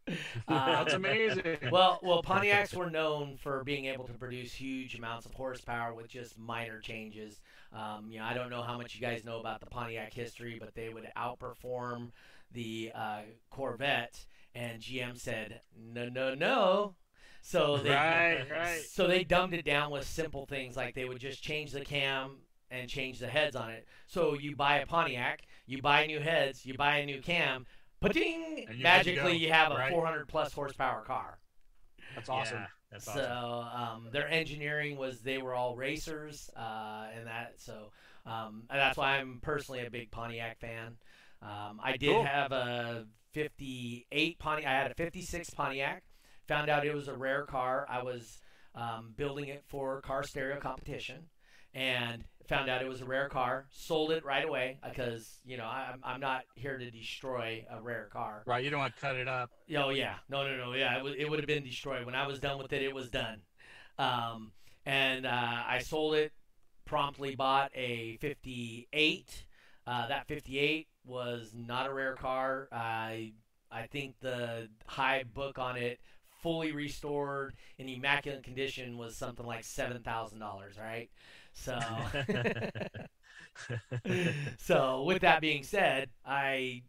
That's amazing. well, well, Pontiacs were known for being able to produce huge amounts of horsepower with just minor changes. Um, you know, I don't know how much you guys know about the Pontiac history, but they would outperform the uh, Corvette, and GM said, "No, no, no." So they right, right. so they dumbed it down with simple things like they would just change the cam and change the heads on it. So you buy a Pontiac, you buy new heads, you buy a new cam, pa-ding! You're good to magically you have a right? 400 plus horsepower car. That's awesome. Yeah, that's so awesome. um, their engineering was they were all racers, uh, and that so Um, and that's why I'm personally a big Pontiac fan. Um, I did Cool. have a 58 Pontiac. I had a 56 Pontiac. Found out it was a rare car. I was um, building it for car stereo competition, and found out it was a rare car. Sold it right away because you know I, I'm I'm not here to destroy a rare car. Right. You don't want to cut it up. Oh yeah, no, no, no, yeah. It, w- it would have been destroyed when I was done with it. It was done, um, and uh, I sold it. Promptly bought a '58. Uh, that '58 was not a rare car. I I think the high book on it, fully restored in immaculate condition, was something like seven thousand dollars. Right, so. so with that being said, I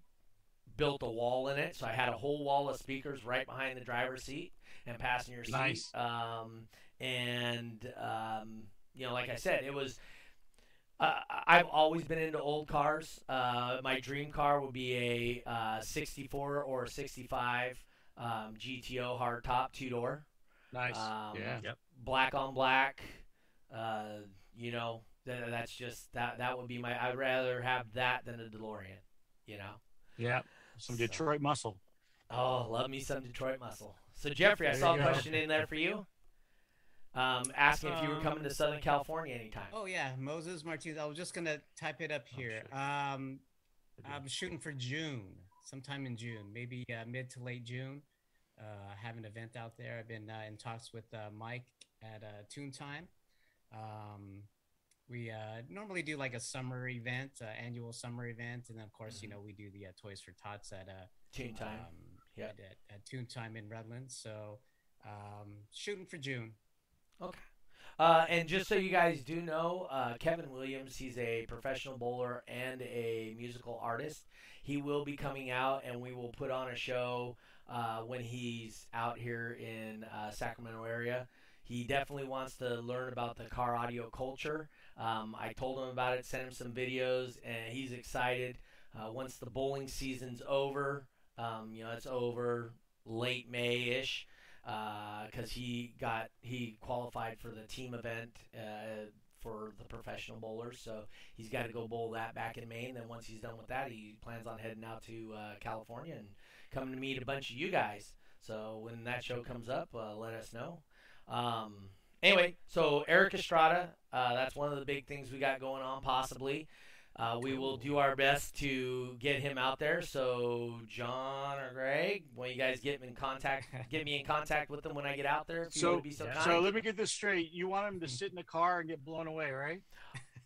built a wall in it, so I had a whole wall of speakers right behind the driver's seat and passenger seat. Nice. Um, and um, you know, like I said, it was. Uh, I've always been into old cars. Uh, my dream car would be a uh, 64 or 65 um, GTO hardtop two door. Nice. Um, yeah. black on black. Uh, you know, th- that's just that. That would be my. I'd rather have that than a DeLorean. You know. Yeah. Some So- Detroit muscle. Oh, love me some Detroit muscle. So Jeffrey, I There saw a go. question in there for you. Um, asking if you were coming to Um, Southern California anytime. Oh yeah, Moses Martinez. I was just gonna type it up Oh, here. um, I'm shooting for June, sometime in June, maybe uh, mid to late June. Uh, I have an event out there. I've been uh, in talks with uh, Mike at uh, Tune Time. Um, we uh, normally do like a summer event, uh, annual summer event, and then of course, you know, we do the uh, Toys for Tots at uh, Tune time. um, Yeah. at, at, at Tune Time in Redlands. So um, shooting for June. Okay. Uh, and just so you guys do know, uh, Kevin Williams, he's a professional bowler and a musical artist. He will be coming out, and we will put on a show uh, when he's out here in uh, Sacramento area. He definitely wants to learn about the car audio culture. Um, I told him about it, sent him some videos, and he's excited. Uh, once the bowling season's over, um, you know, it's over late May ish because he got he qualified for the team event uh, for the professional bowlers. So he's got to go bowl that back in Maine. then once he's done with that, he plans on heading out to uh, California and coming to meet a bunch of you guys. So when that show comes up, uh, let us know. Um, anyway, so Erik Estrada, uh, that's one of the big things we got going on, possibly. Uh, we will do our best to get him out there. So John or Greg, when you guys get in contact, get me in contact with them when I get out there. If So- would be so yeah. So let me get this straight. You want him to sit in the car and get blown away, right?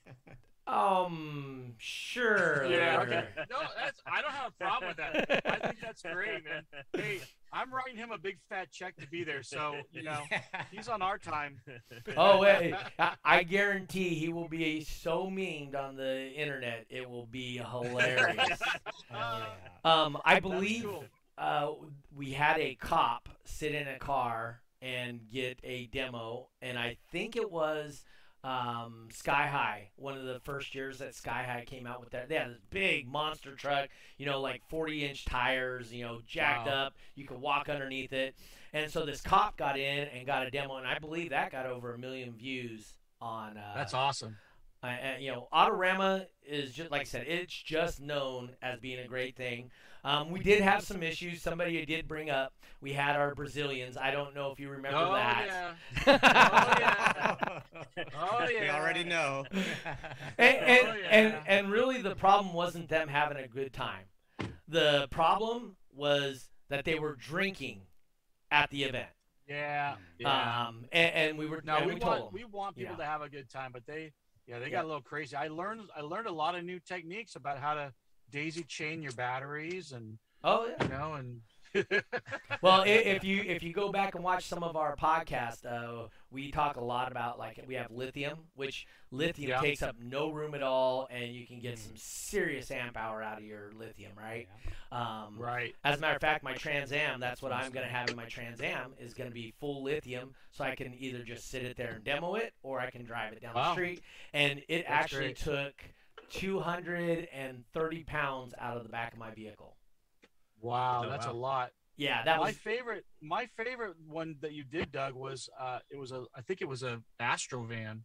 um, sure. Yeah. Okay. No, that's. I don't have a problem with that. I think that's great, man. Hey, I'm writing him a big fat check to be there, so you know he's on our time. Oh wait, I, I guarantee he will be so memed on the internet. It will be hilarious. Yeah. Um, I believe cool. uh, we had a cop sit in a car and get a demo, and I think it was um, Sky High, one of the first years that Sky High came out with that. They had this big monster truck, you know, like 40 inch tires, you know, jacked Wow. up. You could walk underneath it. And so this cop got in and got a demo, and I believe that got over a million views on. Uh, That's awesome. I, I- you know, Autorama is just like I said, it's just known as being a great thing. Um, we did have some issues. Somebody did bring up. We had our Brazilians. I don't know if you remember that. oh that. yeah. Oh We yeah. We already know. and, and, Oh, and yeah. and really, the problem wasn't them having a good time. The problem was that they were drinking at the event. Yeah. Yeah. Um, and, and we were no, we, we told want them. we want people Yeah. to have a good time, but they yeah they Yeah. got a little crazy. I learned I learned a lot of new techniques about how to daisy chain your batteries and oh yeah. you know and well, if you if you go back and watch some of our podcasts, uh, we talk a lot about like we have lithium, which lithium Yeah. takes up no room at all, and you can get some serious amp hour out of your lithium, right? Um, right As a matter of fact, my Trans Am, that's what I'm going to have in my Trans Am, is going to be full lithium, so I can either just sit it there and demo it, or I can drive it down the street. And it That's actually great. took 230 pounds out of the back of my vehicle. wow Oh, that's a lot. Yeah, that my was favorite my favorite one that you did doug was uh it was a i think it was a astro van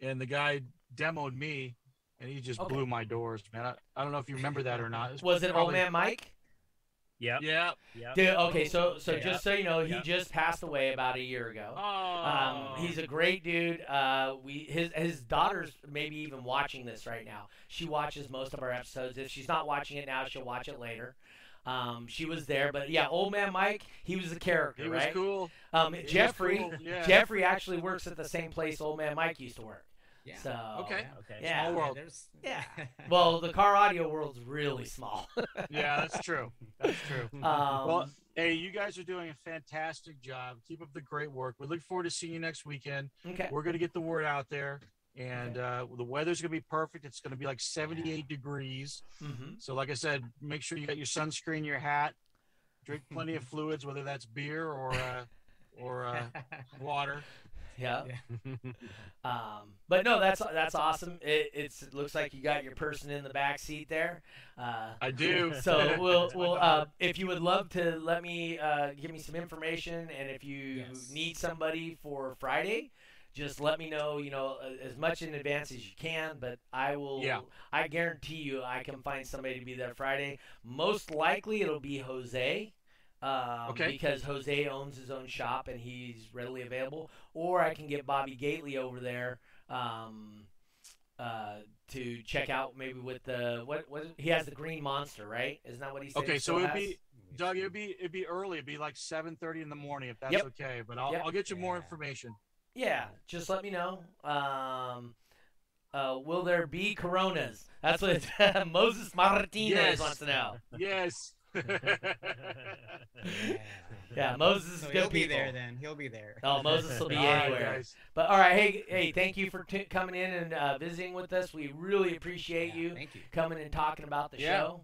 and the guy demoed me and he just Okay. blew my doors, man. I, I don't know if you remember that or not. It's Was it Old Man Mike? Yep. Yeah. Yep. Dude, okay, so so Yeah. just so you know, he Yeah. just passed away about a year ago. Oh. Um, he's a great dude. Uh, we his his daughter's maybe even watching this right now. She watches most of our episodes. If she's not watching it now, she'll watch it later. Um, she was there, but yeah, old man Mike, he was a character, He was right? cool. Um, He was Jeffrey, cool, yeah. Jeffrey actually works at the same place old man Mike used to work. Yeah. So Okay. Okay. Yeah. Small world. there's- Yeah. well, the car audio world's really small. Yeah, that's true. That's true. um, Well, hey, you guys are doing a fantastic job. Keep up the great work. We look forward to seeing you next weekend. okay. We're going to get the word out there, and uh, the weather's going to be perfect. It's going to be like 78 degrees. hmm So, like I said, make sure you got your sunscreen, your hat, drink plenty of fluids, whether that's beer or uh, or uh, water. Yeah. Yeah. Um, but no, that's that's awesome. It, it's it looks like you got your person in the back seat there. Uh, I do. so we'll we'll uh, if you would love to let me uh, give me some information, and if you Yes. need somebody for Friday, just let me know. You know as much in advance as you can. But I will. Yeah. I guarantee you, I can find somebody to be there Friday. Most likely, it'll be Jose. Um, Okay. Because Jose owns his own shop and he's readily available, or I can get Bobby Gately over there um, uh, to check out maybe with the what what he has the Green Monster, right? Isn't that what he said? Okay, he so it'd has? be Doug. It'd be it'd be early. It'd be like 7:30 in the morning if that's Yep. okay. But I'll Yep. I'll get you more information. Yeah, just let me know. Um, uh, will there be Coronas? That's what Moses Martinez Yes. wants to know. Yes. Yeah, Moses is So good he'll be there then. He'll be there. Oh, Moses will be All right, anywhere. guys. But all right, hey, hey, thank you for t- coming in and uh, visiting with us. We really appreciate Yeah, you Thank you. coming and talking about the Yeah. show.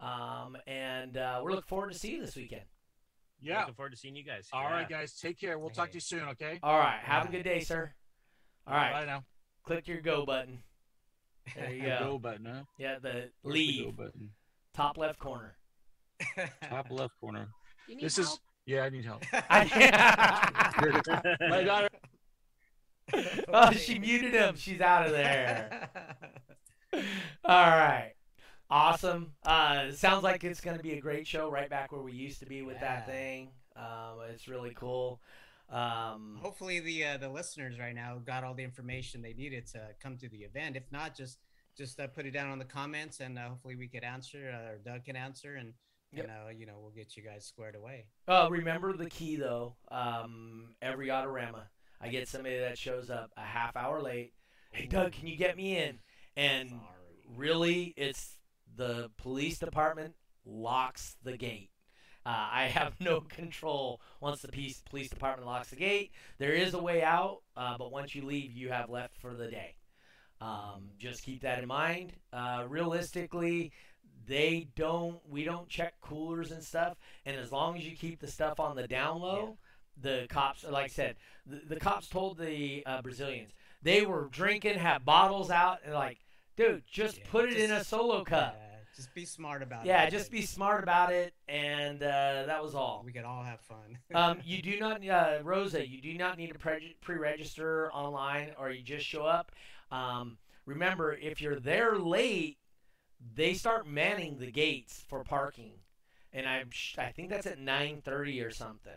Um, and uh, we're looking forward to seeing you this weekend. Yeah. Looking forward to seeing you guys. All Yeah. right, guys. Take care. We'll talk to you soon. Okay. All right, have a good day, sir. All right, Bye now. click your go button. There you go. go button. Huh? Yeah, the Where's the leave go button. top left corner. Top left corner. This is yeah. I need help. I- My daughter. oh, she muted him. She's out of there. All right. Awesome. Uh, sounds like it's going to be a great show right back where we used to be with that thing. Um, it's really cool. Um, Hopefully the uh, the listeners right now got all the information they needed to come to the event. If not, just just uh, put it down on the comments, and uh, hopefully we could answer uh, or Doug can answer, and Yep. and uh, you know we'll get you guys squared away. oh, remember the key though. Um, every Autorama, I get somebody that shows up a half hour late. Hey, Doug, can you get me in? And Sorry. really, it's the police department locks the gate. Uh, I have no control once the police police department locks the gate. There is a way out, uh, but once you leave, you have left for the day. Um, just keep that in mind. Uh, realistically, they don't. We don't check coolers and stuff, and as long as you keep the stuff on the down low, the cops, like I said, the, the cops told the uh, Brazilians they were drinking, had bottles out, and like, dude, just Yeah, put it in a solo cup. Yeah, just be smart about it. Yeah, just be smart about it, and uh, that was all. We could all have fun. Um, you do not, uh, Rosa, you do not need to pre- pre-register online, or you just show up. Um, remember, if you're there late, they start manning the gates for parking, and I'm sh- I think that's at 9:30 or something.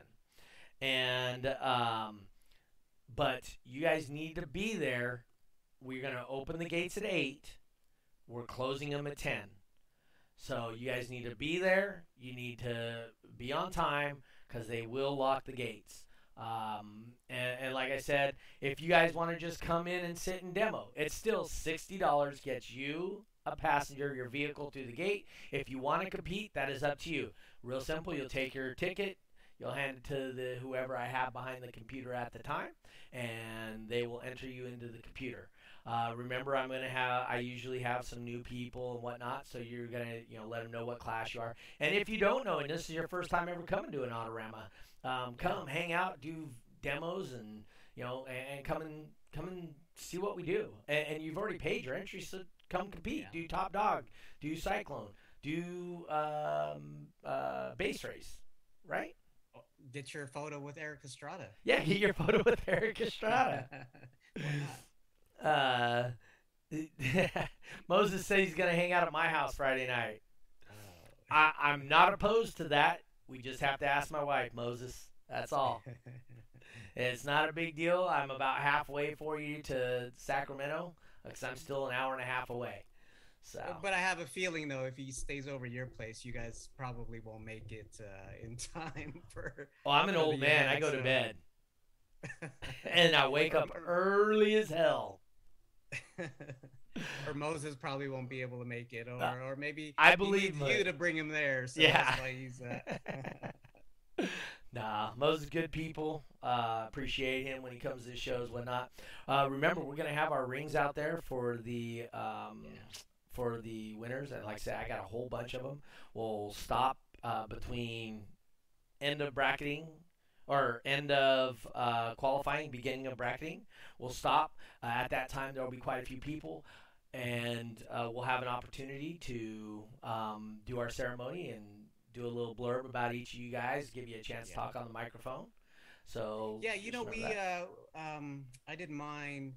And um, but you guys need to be there. We're gonna open the gates at eight. We're closing them at ten. So you guys need to be there. You need to be on time because they will lock the gates. Um, and, and like I said, if you guys want to just come in and sit and demo, it's still sixty dollars gets you a passenger, your vehicle to the gate. If you want to compete, that is up to you. Real simple. You'll take your ticket, you'll hand it to the whoever I have behind the computer at the time, and they will enter you into the computer. Uh, remember, I'm gonna have. I usually have some new people and whatnot, so you're gonna, you know, let them know what class you are. And if you don't know, and this is your first time ever coming to an Autorama, um, come hang out, do demos, and you know, and, and come and come and see what we do. And, and you've already paid your entry, so come compete. Yeah. Do top dog, do cyclone, do um, uh, bass race, right? Get your photo with Erik Estrada. Yeah, get your photo with Erik Estrada. Uh, Moses said he's gonna hang out at my house Friday night. Oh. I, I'm not opposed to that. We just have to ask my wife, Moses. That's all. It's not a big deal. I'm about halfway for you to Sacramento because I'm still an hour and a half away. So But I have a feeling though, if he stays over your place, you guys probably won't make it uh, in time for. well, I'm an old man. I go to bed and I wake up early as hell. or Moses probably won't be able to make it, or Uh, or maybe I believe you to bring him there. So Yeah. Nah, Moses good people. Uh, appreciate him when he comes to the shows, whatnot. Uh, remember, we're gonna have our rings out there for the um, for the winners, and like I said, I got a whole bunch of them. We'll stop uh, between end of bracketing or end of uh, qualifying, beginning of bracketing. We'll stop uh, at that time. There will be quite a few people, and uh, we'll have an opportunity to um, do our ceremony and do a little blurb about each of you guys, give you a chance to talk on the microphone. So Yeah, you know, we uh, um, I did mine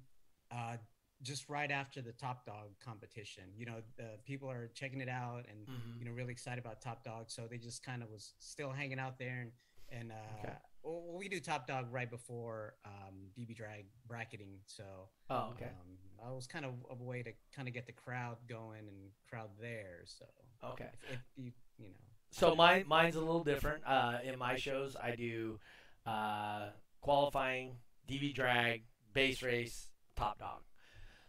uh, just right after the Top Dog competition. You know, the people are checking it out and Mhm. you know really excited about Top Dog, so they just kind of was still hanging out there and and uh, Okay. well, we do Top Dog right before um, DB Drag bracketing, so Oh, okay. um, I was kind of a way to kind of get the crowd going and crowd there. So Okay. if, if you you know So mine mine's a little different. Uh, in my shows, I do uh, qualifying, DB drag, bass race, top dog.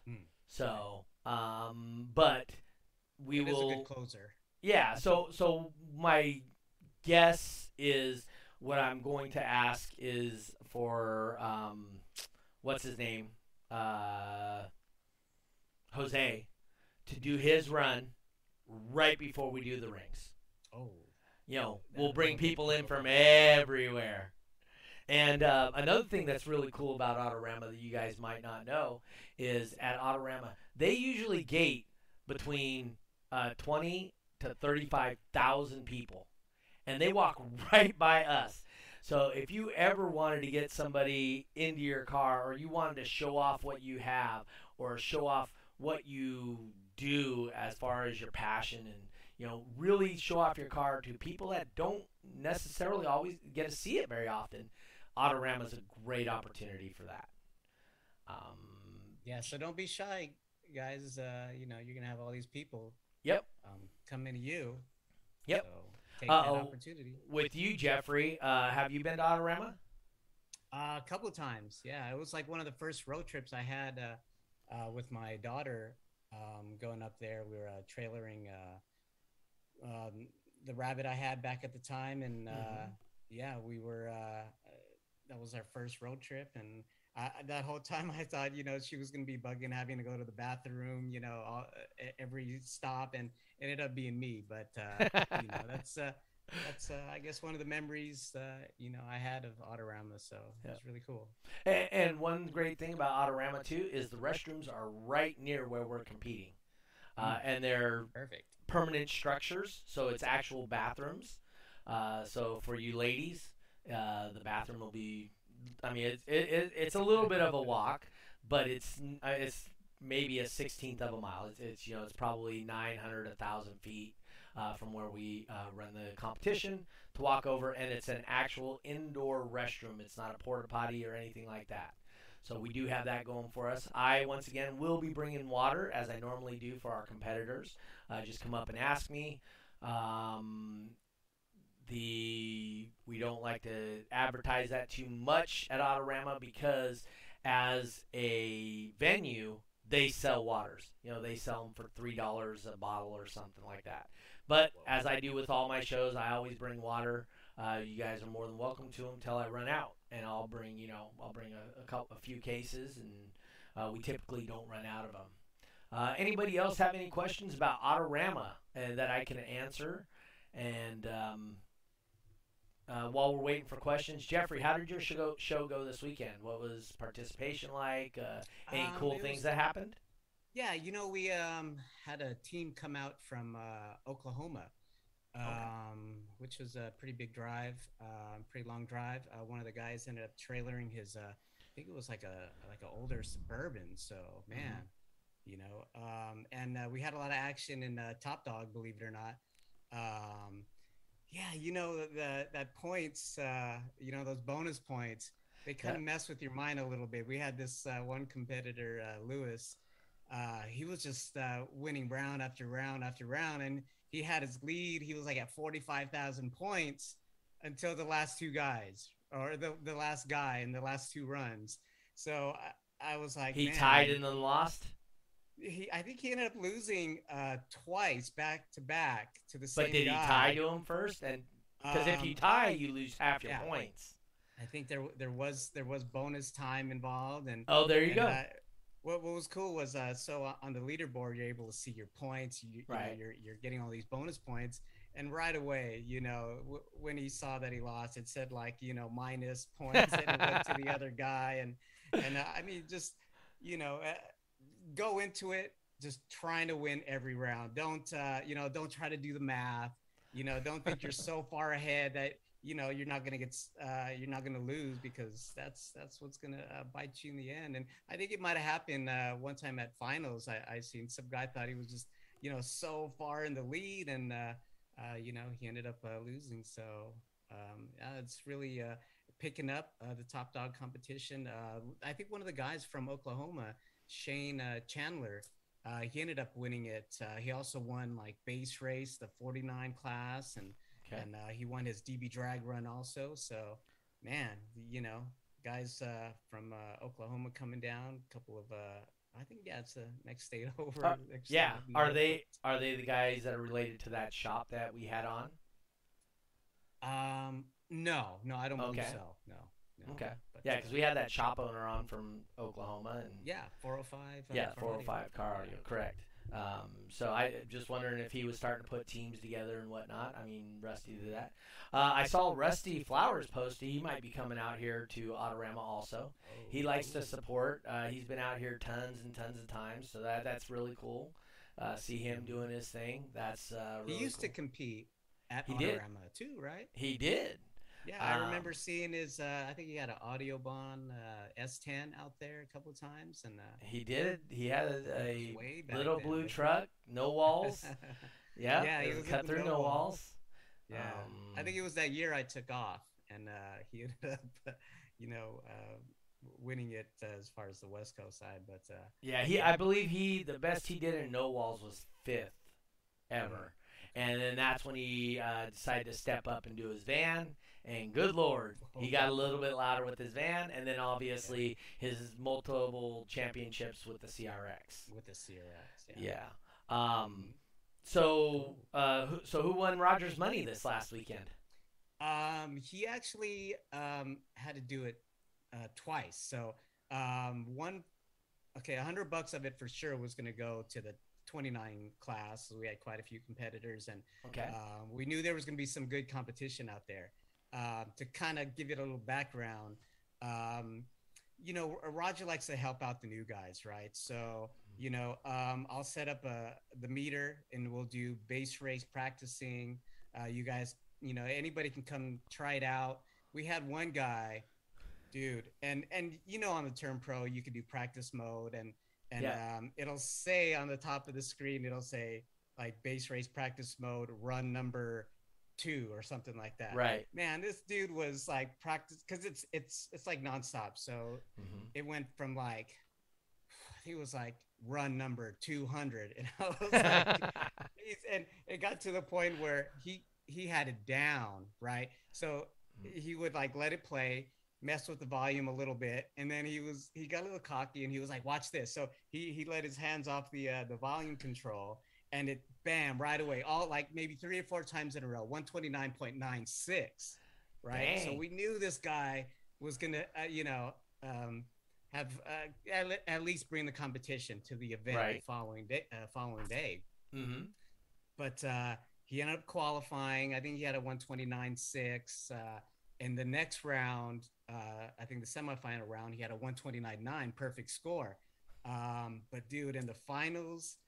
Hmm. So, um, but we it is a will. good closer. Yeah. So so my guess is what I'm going to ask is for um, what's his name, uh, Jose, to do his run right before we do the rings Oh, you know, we'll bring people in from everywhere. And uh, another thing that's really cool about Autorama that you guys might not know is at Autorama, they usually gate between uh, 20 to 35,000 people. And they walk right by us. So if you ever wanted to get somebody into your car or you wanted to show off what you have or show off what you do as far as your passion and you know, really show off your car to people that don't necessarily always get to see it very often. Autorama is a great opportunity for that. Um, yeah. So don't be shy, guys. Uh, you know, you're gonna have all these people yep. um, come into you. Yep. So take Uh-oh. that opportunity. With you, Jeffrey, uh, have you been to Autorama? Uh, a couple times, yeah. It was like one of the first road trips I had uh, uh, with my daughter. Um, going up there, we were uh, trailering uh, um, the rabbit I had back at the time, and uh, Mhm. yeah, we were. Uh, that was our first road trip, and I, that whole time I thought, you know, she was gonna be bugging, having to go to the bathroom, you know, all, every stop, and ended up being me. But uh, you know, that's uh, that's uh, I guess one of the memories uh, you know I had of Autorama. So Yeah. it was really cool. And, and one great thing about Autorama too is the restrooms are right near where we're competing, uh, and they're Perfect. Permanent structures, so it's actual bathrooms. Uh, so for you ladies, uh, the bathroom will be. I mean, it's it, it, it's a little bit of a walk, but it's uh, it's maybe a sixteenth of a mile. It's, it's you know it's probably nine hundred a thousand feet uh, from where we uh, run the competition to walk over, and it's an actual indoor restroom. It's not a porta potty or anything like that. So we do have that going for us. I once again will be bringing water as I normally do for our competitors. Uh, just come up and ask me. Um, the we don't like to advertise that too much at Autorama because as a venue they sell waters. You know they sell them for three dollars a bottle or something like that. But as I do with all my shows, I always bring water. Uh, you guys are more than welcome to them until I run out, and I'll bring you know I'll bring a, a couple a few cases, and uh, we typically don't run out of them. Uh, anybody else have any questions about Autorama uh, that I can answer? And um, uh, while we're waiting for questions, Jeffrey, how did your show, show go this weekend? What was participation like? Uh, any Um, cool things was- that happened? Yeah, you know, we um, had a team come out from uh, Oklahoma, um, which was a pretty big drive, uh, pretty long drive. Uh, one of the guys ended up trailering his, uh, I think it was like a like an older suburban. So man, you know. Um, and uh, we had a lot of action in uh, Top Dog, believe it or not. Um, yeah, you know the that points, uh, you know those bonus points, they kind of Yeah. mess with your mind a little bit. We had this uh, one competitor, uh, Lewis. Uh, he was just uh, winning round after round after round, and he had his lead. He was like at forty five thousand points until the last two guys, or the the last guy in the last two runs. So I, I was like, He "Man, tied and then lost. he I think he ended up losing uh twice back to back to the same But did he tie to him first? And because if you Um, tie, you lose half your yeah. points. I think there there was there was bonus time involved and Oh, there you and, go. What, what was cool was uh so uh, on the leaderboard you're able to see your points you, you know, Right. you're you're getting all these bonus points and right away you know w- when he saw that he lost it said like you know minus points and it went to the other guy and and uh, I mean just you know uh, go into it just trying to win every round don't uh you know don't try to do the math you know don't think you're so far ahead that you know you're not gonna get uh you're not gonna lose because that's that's what's gonna uh, bite you in the end. And i think it might have happened uh one time at finals i i seen some guy thought he was just you know so far in the lead and uh uh you know he ended up uh, losing. So um yeah, it's really picking up the top dog competition. I think one of the guys from oklahoma shane chandler he ended up winning it. He also won like bass race, the 49 class, and Okay. and uh, he won his DB drag run also. So, man, you know, guys uh, from uh, Oklahoma coming down, a couple of, uh, I think yeah, it's the next state over. Uh, next yeah. state Are they are they the guys that are related to that shop that we had on? Um, no, no, I don't believe so. No, no. Okay. But, Yeah, because we had that shop owner on from Oklahoma and yeah, 405. uh, yeah, for four audio. hundred five car audio, correct. Um, so I just wondering if he was starting to put teams together and whatnot. I mean, Rusty did that. Uh, I saw Rusty Flowers post. He might be coming out here to Autorama also. He likes to support. Uh, he's been out here tons and tons of times, so that that's really cool. Uh, see him doing his thing. That's uh, He really used to compete at He did. Autorama too, right? He did. Yeah, I Um, remember seeing his. Uh, I think he had an Audiobahn uh, S10 out there a couple of times, and uh, He did. He had a, a little then, blue truck, no walls. Yeah, Yeah, he was cut through no walls. walls. Yeah, I Um, think it was that year I took off, and uh, he ended up, you know, uh, winning it uh, as far as the West Coast side. But uh, Yeah, he. I believe he. The best he did in no walls was fifth, ever, and then that's when he uh, decided to step up and do his van. And good lord, he got a little bit louder with his van, and then obviously his multiple championships with the CRX. with the CRX, yeah. Yeah. Um. So, uh, who, so who won Rogers money this last weekend? Um, he actually um had to do it uh, twice. So um, one, okay, a hundred bucks of it for sure was going to go to the 29 class. We had quite a few competitors, and Okay. um, we knew there was going to be some good competition out there. Um, to kind of give it a little background, um, you know, Roger likes to help out the new guys, right? So, you know, um, I'll set up a, the meter and we'll do bass race practicing. Uh, you guys, you know, anybody can come try it out. We had one guy, dude, and and you know, on the term pro, you can do practice mode, and and Yeah. um, it'll say on the top of the screen, it'll say like bass race practice mode, run number two or something like that. Right. Man, this dude was like practice because it's it's it's like nonstop. So hmm it went from like he was like run number 200 and I was like and it got to the point where he he had it down right so Mhm. he would like let it play mess with the volume a little bit and then he was he got a little cocky and he was like watch this so he he let his hands off the uh, the volume control and it bam right away all like maybe three or four times in a row 129.96 right so we knew this guy was gonna uh, you know um have uh, at, le- at least bring the competition to the event Right. the following day uh, following day hmm but uh, he ended up qualifying. I think he had a 129.6. Uh, in the next round, uh, I think the semifinal round, he had a 129.9, perfect score. Um, but dude, in the finals,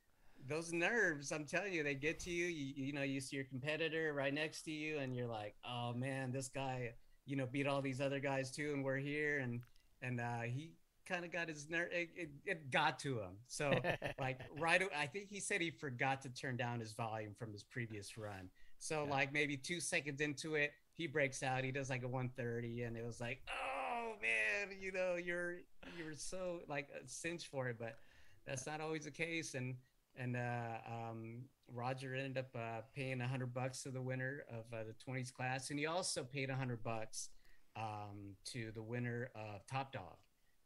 those nerves, I'm telling you, they get to you. You, you know, you see your competitor right next to you, and you're like, oh man, this guy, you know, beat all these other guys too, and we're here. And and uh, he kind of got his nerve. It, it, it got to him. So like right, I think he said he forgot to turn down his volume from his previous run. So Yeah. like maybe two seconds into it, he breaks out. He does like a 130, and it was like, oh man, you know, you're you're so like a cinch for it, but that's not always the case. And and uh, um, Roger ended up uh, paying a hundred bucks to the winner of uh, the 20s class, and he also paid a hundred bucks um, to the winner of Top Dog.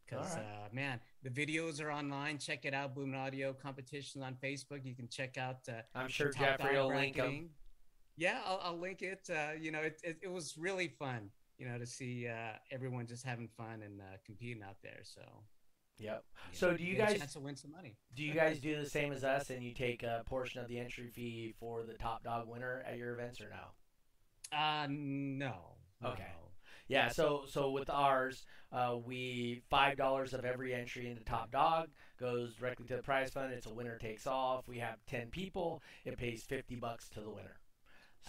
Because Alright. uh, man, the videos are online. Check it out. Boom Audio competitions on Facebook. You can check out. Uh, I'm sure Jeffrey will link them. Yeah, I'll, I'll link it. Uh, you know, it, it, it was really fun. You know, to see uh, everyone just having fun and uh, competing out there. So. Yep. you So do you get guys- chance to win some money? Do you guys do the same as us, and you take a portion of the entry fee for the top dog winner at your events, or no? Uh, no. Okay. no. Yeah. So so with ours, uh, we five dollars of every entry into top dog goes directly to the prize fund. It's a winner takes all. If we have ten people, it pays fifty bucks to the winner.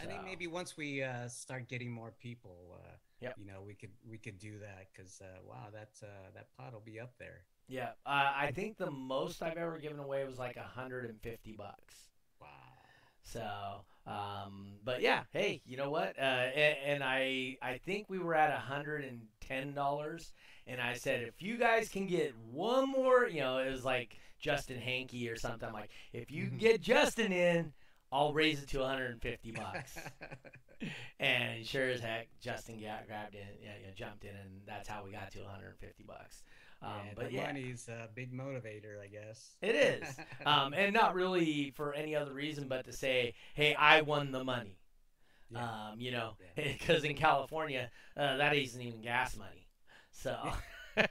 I think maybe once we uh, start getting more people, uh, Yep. you know, we could we could do that because uh, wow, that uh, that pot will be up there. Yeah, uh, I think the most I've ever given away was like hundred and fifty bucks. Wow. So, um, but yeah, hey, you know what? Uh, and, and I I think we were at hundred and ten dollars, and I said if you guys can get one more, you know, it was like Justin Hankey or something. I'm like, if you can get Justin in, I'll raise it to 150 bucks. and sure as heck, Justin got grabbed in, yeah, yeah, jumped in, and that's how we got to 150 bucks. Um, Yeah, but yeah, money's a big motivator, I guess. it is, um, and not really for any other reason but to say, hey, I won the money. Yeah. Um, you know, because in California, uh, that isn't even gas money. So,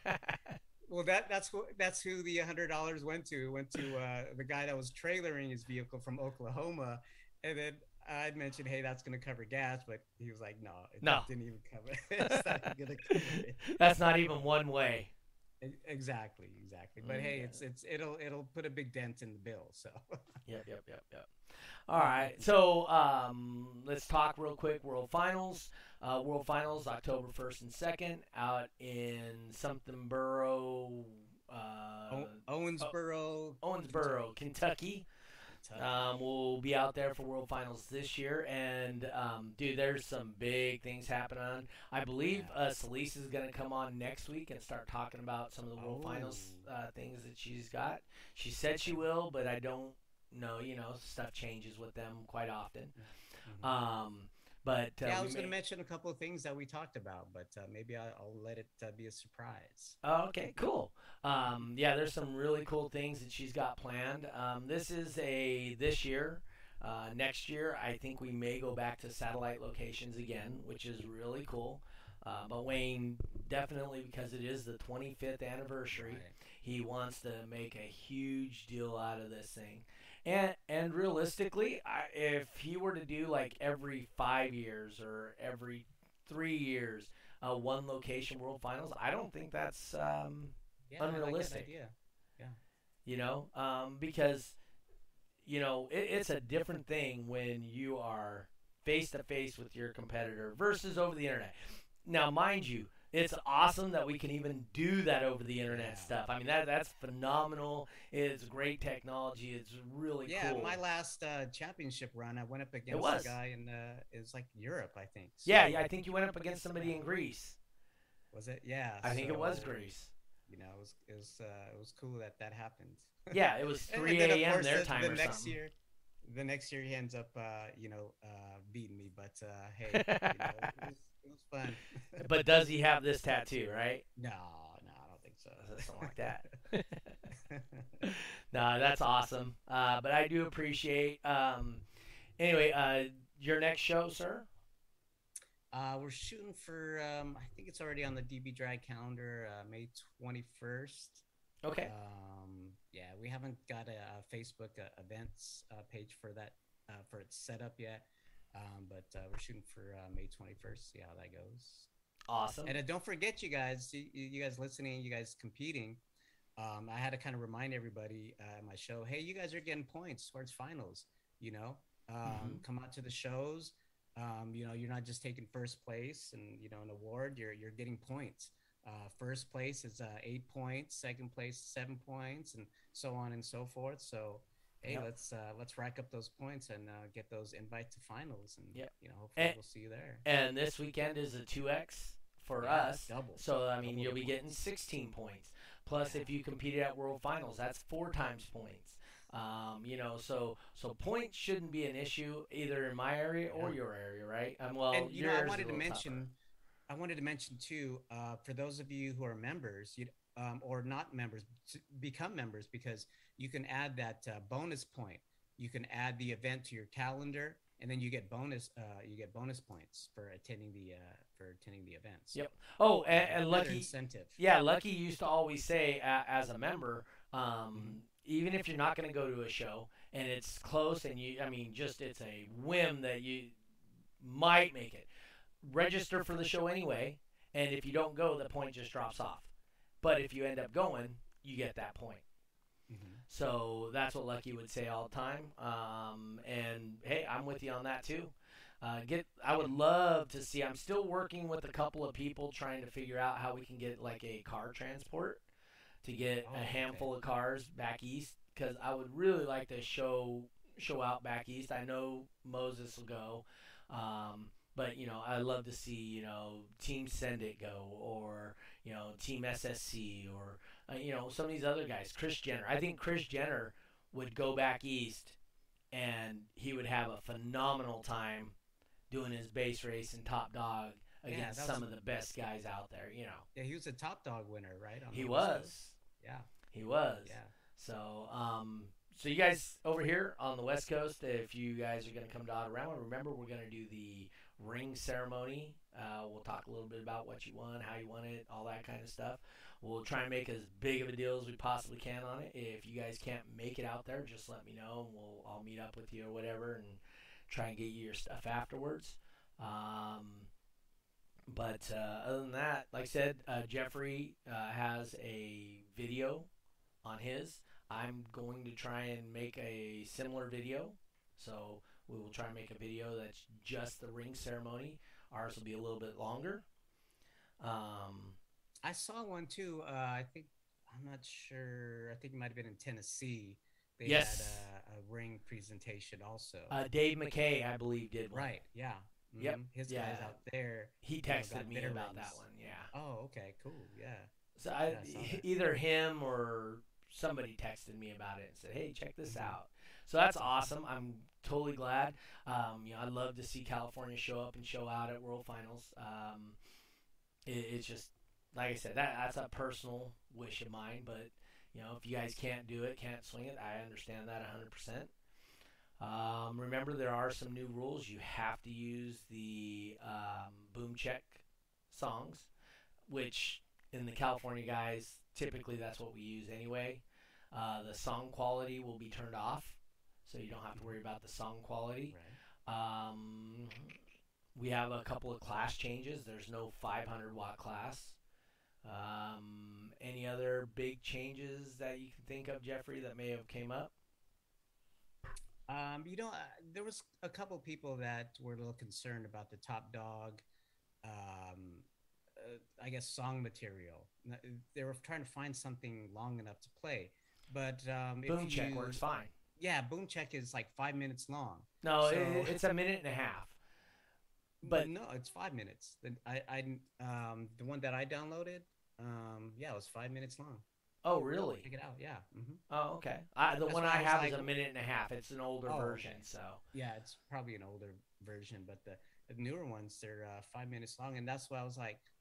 Well, that that's what that's who the hundred dollars went to. It Went to uh, the guy that was trailering his vehicle from Oklahoma, and then I'd mentioned, hey, that's going to cover gas, but he was like, no, it No. didn't even cover. it's not cover it. that's not even one way. Exactly, exactly. But Mm, hey, yeah. it's it's it'll it'll put a big dent in the bill. So Yep, yep, yep, yep. All right, so um, let's talk real quick. World Finals, uh, World Finals, October first and second, out in something borough, uh, o- Owensboro, Owensboro, Kentucky. Um, we'll be out there for World Finals this year, and um, dude, there's some big things happening. on. I believe uh, Celise is going to come on next week and start talking about some of the World Finals Oh. uh, things that she's got. She said she will, but I don't know. You know, stuff changes with them quite often. Mhm. Um, but uh, yeah, I was going to mention a couple of things that we talked about, but uh, maybe I, I'll let it uh, be a surprise. Oh, okay, cool. Um, yeah, there's some really cool things that she's got planned. Um, this is a this year. Uh, next year, I think we may go back to satellite locations again, which is really cool. Uh, but Wayne, definitely because it is the 25th anniversary, Right. he wants to make a huge deal out of this thing. And and realistically, I, if he were to do like every five years or every three years, uh, one location World Finals, I don't think that's um, Yeah, I like Unrealistic. you know, um, because you know it, it's a different thing when you are face to face with your competitor versus over the internet. Now, mind you, it's awesome that we can even do that over the internet stuff. I mean, that that's phenomenal. It's great technology. It's really cool. Yeah, cool. my last uh, championship run, I went up against a guy in uh, it was like Europe, I think. So- yeah, yeah, I think you went up against somebody in Greece. Was it? Yeah. I think it was Greece. You know, it was it was uh, it was cool that that happened. Yeah, it was 3 and then, of a.m. their the, time the or next something. year, the next year he ends up, uh, you know, uh, beating me. But uh, hey, you know, it, was, was fun. but does he have this tattoo, right? no, no, I don't think so. Something like that. no, that's awesome. Uh, but I do appreciate. Um, anyway, uh, your next show, sir. uh, we're shooting for. Um, I think it's already on the DB Drag calendar, uh, May twenty first. Okay. Um, yeah, we haven't got a, a Facebook uh, events uh, page for that uh, for its setup yet, um, but uh, we're shooting for uh, May 21st. See how that goes. Awesome. And uh, don't forget, you guys, you, you guys listening, you guys competing. Um, I had to kind of remind everybody uh, at my show, hey, you guys are getting points towards finals. You know, um, come out to the shows. Um, you know, you're not just taking first place and you know an award. You're you're getting points. Uh, first place is uh, eight points, second place seven points, and so on and so forth. So, hey, Yep. let's uh, let's rack up those points and uh, get those invites to finals, and Yep. you know, hopefully And- we'll see you there. And this weekend is a 2x for Yeah, us. double. So, I mean, Double you'll the be getting 16 points. Plus, if you competed at World Finals, that's four times points. Um, you know, so so points shouldn't be an issue either in my area or Yeah. your area, right? Um, well, and you know, I wanted to mention, tougher. I wanted to mention too, uh, for those of you who are members, you um, or not members, to become members because you can add that uh, bonus point. You can add the event to your calendar, and then you get bonus. Uh, you get bonus points for attending the uh, for attending the events. Yep. Oh, and, and lucky. incentive. Yeah, Lucky used to always say as a member, um, even if you're not going to go to a show and it's close and you, I mean, just it's a whim that you might make it, register for the show anyway. And if you don't go, the point just drops off. But if you end up going, you get that point. Mhm. So that's what Lucky would say all the time. Um, and hey, I'm with you on that too. Uh, get, I would love to see. I'm still working with a couple of people trying to figure out how we can get like a car transport to get Oh, a okay. handful of cars back east because I would really like to show show out back east. I know Moses will go, um, but you know I love to see you know Team Send It go or you know Team SSC or uh, you know some of these other guys. Chris Jenner. I think Chris Jenner would go back east and he would have a phenomenal time doing his bass race and top dog against that some of the best guys out there. You know Yeah, he was a top dog winner, right? on he West Coast? was. Yeah. He was. Yeah. So, um, so you guys over here on the West Coast, if you guys are going to come to Autorama, remember we're going to do the ring ceremony. Uh, we'll talk a little bit about what you won, how you won it, all that kind of stuff. We'll try and make as big of a deal as we possibly can on it. If you guys can't make it out there, just let me know, and we'll I'll meet up with you or whatever, and try and get you your stuff afterwards. Um, but uh, other than that, like I said, uh, Jeffrey uh, has a video on his. I'm going to try and make a similar video. So we will try and make a video that's just the ring ceremony. Ours will be a little bit longer. Um, I saw one too. Uh, I think I'm not sure. I think it might have been in Tennessee. They Yes. had a, a ring presentation also. uh, Dave McKay, I believe, did one. right. Yeah. Yep, Mhm. His yeah. guys out there. He you know, texted me about that one. Yeah. Oh, okay. Cool. Yeah. So I, Yeah, I either him or somebody texted me about it and said, "Hey, check this Mhm. out." So that's awesome. I'm totally glad. Um, you know, I love to see California show up and show out at World Finals. Um, it, it's just like I said, that that's a personal wish of mine. But you know, if you guys can't do it, can't swing it, I understand that 100. percent um, remember, there are some new rules. You have to use the um, boom check songs, which in the California guys, typically that's what we use anyway. Uh, the song quality will be turned off, so you don't have to worry about the song quality. Right. Um, we have a couple of class changes. There's no 500 watt class. Um, any other big changes that you can think of, Jeffrey, that may have came up? Um, you know, uh, there was a couple of people that were a little concerned about the top dog, um, uh, I guess, song material. They were trying to find something long enough to play, but um, if Boom check you- works fine. Yeah, boom check is like five minutes long. No, So- it, it's a minute and a half. But- no, it's five minutes. The I, I um the one that I downloaded, um yeah, it was five minutes long. Oh, really? Check it out. Yeah. hmm Oh, okay. I, the That's one I have is a minute and a half. It's an older Oh, version, okay. so. Yeah, it's probably an older version, but the, the newer ones they're uh, five minutes long, and that's why I was like, "W-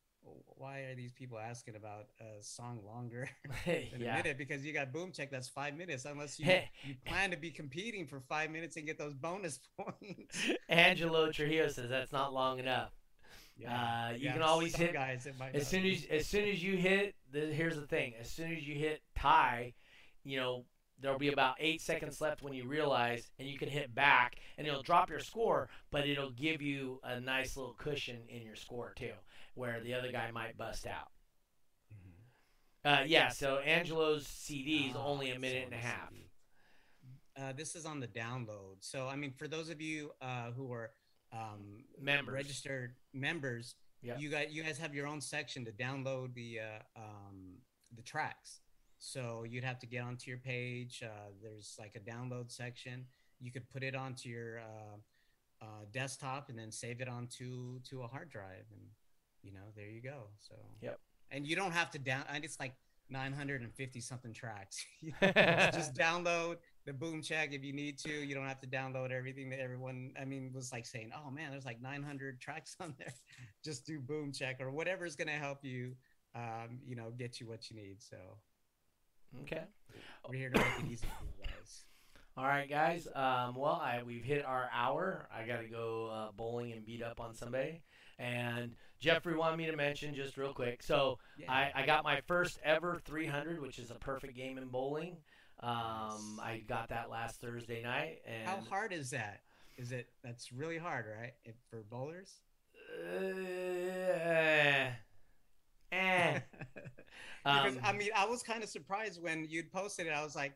why are these people asking about a song longer than a minute? Because you got boom check that's five minutes, unless you you plan to be competing for five minutes and get those bonus points. Angelo Trujillo says that's not long enough. Uh, you can always hit- guys. As soon as as soon as you hit, the, here's the thing: as soon as you hit tie, you know there'll be about eight seconds left when you realize, and you can hit back, and it'll drop your score, but it'll give you a nice little cushion in your score too, where the other guy might bust out. Mhm. Uh, yeah, so Angelo's CD is Ah, only a minute and a half. Uh, this is on the download. So, I mean, for those of you uh, who are um, Members. registered members, Yep. you guys you guys have your own section to download the uh, um, the tracks. So you'd have to get onto your page. Uh, there's like a download section. You could put it onto your uh, uh, desktop and then save it onto to a hard drive, and you know there you go. So Yep. and you don't have to down. And it's like 950 something tracks. Just download the boom check if you need to. You don't have to download everything that everyone. I mean, was like saying, "Oh man, there's like 900 tracks on there." Just do boom check or whatever's gonna help you. Um, you know, get you what you need. So Okay. we're here to make it easy for you guys. All right, guys. Um, well, I, we've hit our hour. I got to go uh, bowling and beat up on somebody. And Jeffrey wanted me to mention just real quick. So Yeah. I, I got my first ever 300, which is a perfect game in bowling. Um, I got that last Thursday night. And How hard is that? Is it that's really hard, right? If, for bowlers. Uh, eh. because I Um, mean, I was kind of surprised when you'd posted it. I was like,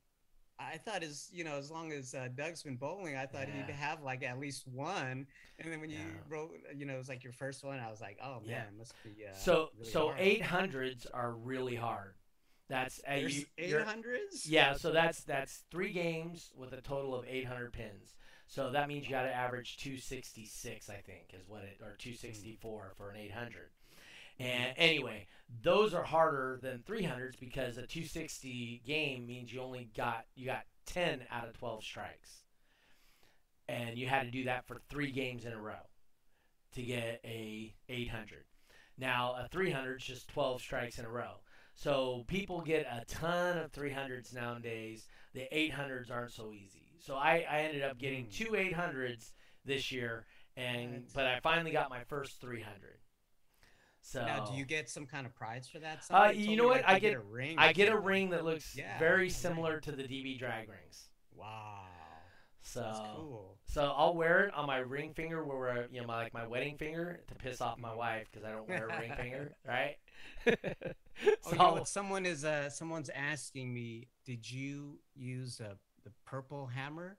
I thought as you know, as long as uh, Doug's been bowling, I thought he'd have like at least one. And then when you Yeah. wrote, you know, it was like your first one. I was like, oh man, Yeah. it must be. Uh, So really so eight hundreds are really hard. That's uh, eight hundreds. Yeah, so that's that's three games with a total of 800 pins. So that means you got to average 266, I think, is what it or 264 for an 800. And anyway, those are harder than 300s because a 260 game means you only got you got 10 out of 12 strikes. And you had to do that for 3 games in a row to get a 800. Now, a 300 is just 12 strikes in a row. So people get a ton of 300s nowadays. The 800s aren't so easy. So I, I ended up getting Hmm. two 800s this year, and but I finally got my first 300. So Now, do you get some kind of prize for that? Uh, you know what? like, I you get- a ring. I get a ring that looks Yeah, very similar to the DB drag rings. Wow, So that's cool. so I'll wear it on my ring finger, where we're, you know, my like my wedding finger, to piss off my wife because I don't wear a ring finger, right? Oh, you know what? Someone is uh, someone's asking me, did you use uh, the purple hammer?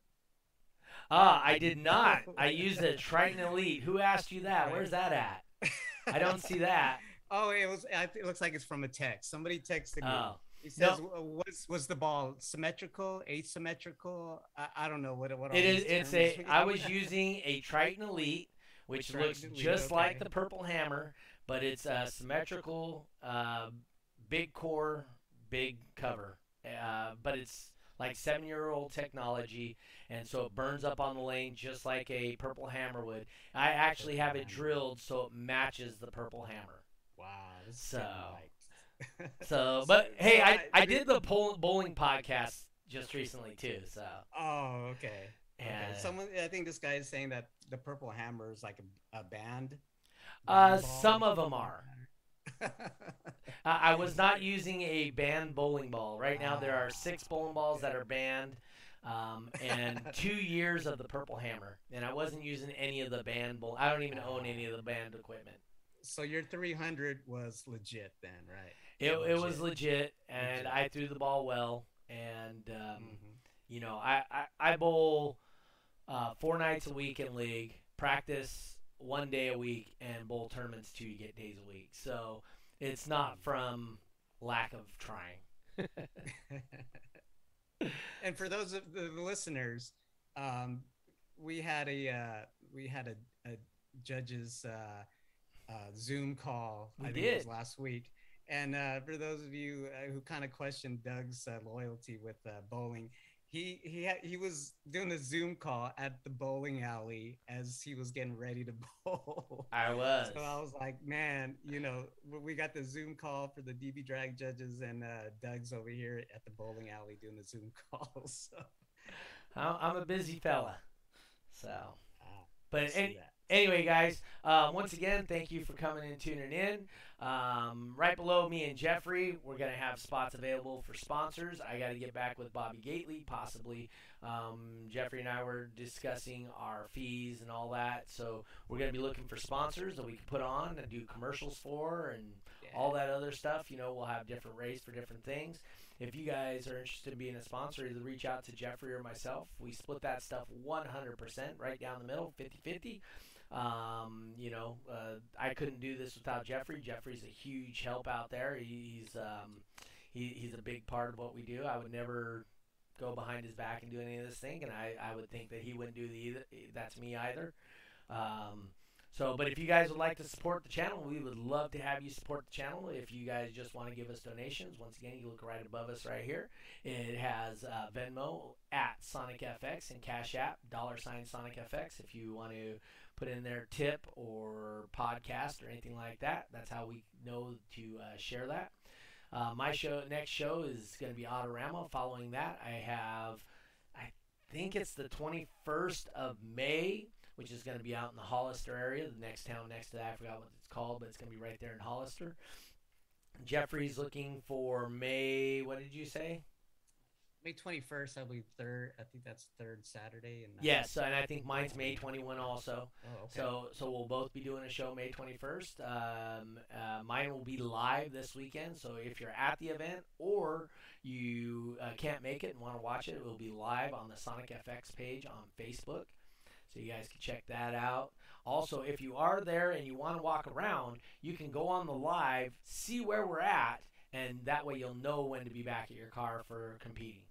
Ah, I did not. I used a Triton Elite. Who asked you that? Where's that at? I don't see that. Oh, it was. It looks like it's from a text. Somebody texted me. Oh, He says, "W- "Was was the ball symmetrical, asymmetrical? I, I don't know what it what it is. a. I was using a Triton Elite, which Triton looks Elite, just like the Purple Hammer, but it's a symmetrical, uh, big core, big cover. Uh, but it's like seven-year-old technology, and so it burns up on the lane just like a Purple Hammer would. I actually have it drilled so it matches the Purple Hammer. Wow. So- like- So, but hey, I, I did the bowling podcast just recently too. So, Oh, okay. and Okay. Someone, I think this guy is saying that the Purple Hammer is like a, a band. Uh, some of them are. I, I was not using a banned bowling ball. Right now, there are six bowling balls that are banned, um, and two years of the Purple Hammer, and I wasn't using any of the banned bowl. I don't even own any of the banned equipment. so your 300 was legit then, right? It, Yeah, it was legit. legit, and Legit. I threw the ball well, and um, Mhm. you know, I, I, I bowl uh, four nights a week in league, practice one day a week, and bowl tournaments two get days a week. So it's not from lack of trying. and for those of the listeners, um, we had a uh, we had a, a judge's uh, uh, Zoom call. We I think it was did. last week. And uh, for those of you uh, who kind of questioned Doug's uh, loyalty with uh, bowling, he he had, he was doing a Zoom call at the bowling alley as he was getting ready to bowl. I was. So I was like, man, you know, we got the Zoom call for the DB drag judges, and uh, Doug's over here at the bowling alley doing the Zoom calls. So, I'm I'm a busy fella. So, ah, but see any, that. Anyway, guys, um, once again, thank you for coming and tuning in. Um, right below me and Jeffrey, we're going to have spots available for sponsors. I got to get back with Bobby Gately, possibly. Um, Jeffrey and I were discussing our fees and all that. So we're going to be looking for sponsors that we can put on and do commercials for and all that other stuff. You know, we'll have different rates for different things. If you guys are interested in being a sponsor, either reach out to Jeffrey or myself. We split that stuff 100% right down the middle, 50 50. Um, you know, uh, I couldn't do this without Jeffrey. Jeffrey's a huge help out there. He's um, he, he's a big part of what we do. I would never go behind his back and do any of this thing, and I, I would think that he wouldn't do the either, that to me either. Um, so, but if you guys would like to support the channel, we would love to have you support the channel. If you guys just want to give us donations, once again, you look right above us right here. It has uh, Venmo at SonicFX and Cash App, dollar sign SonicFX. If you want to put in their tip or podcast or anything like that, that's how we know to uh, share that. Uh, my show next show is going to be Autorama. Following that, I have, I think it's the 21st of May which is going to be out in the Hollister area, the next town next to that. I forgot what it's called, but it's going to be right there in Hollister. Jeffrey's looking for May. What did you say? May 21st, I believe third. I think that's third Saturday. And yes, and I think mine's May 21 also. Oh, okay. So so we'll both be doing a show May 21st. Um, uh, mine will be live this weekend. So if you're at the event or you uh, can't make it and want to watch it, it will be live on the Sonic FX page on Facebook. So you guys can check that out. Also, if you are there and you want to walk around, you can go on the live, see where we're at, and that way you'll know when to be back at your car for competing.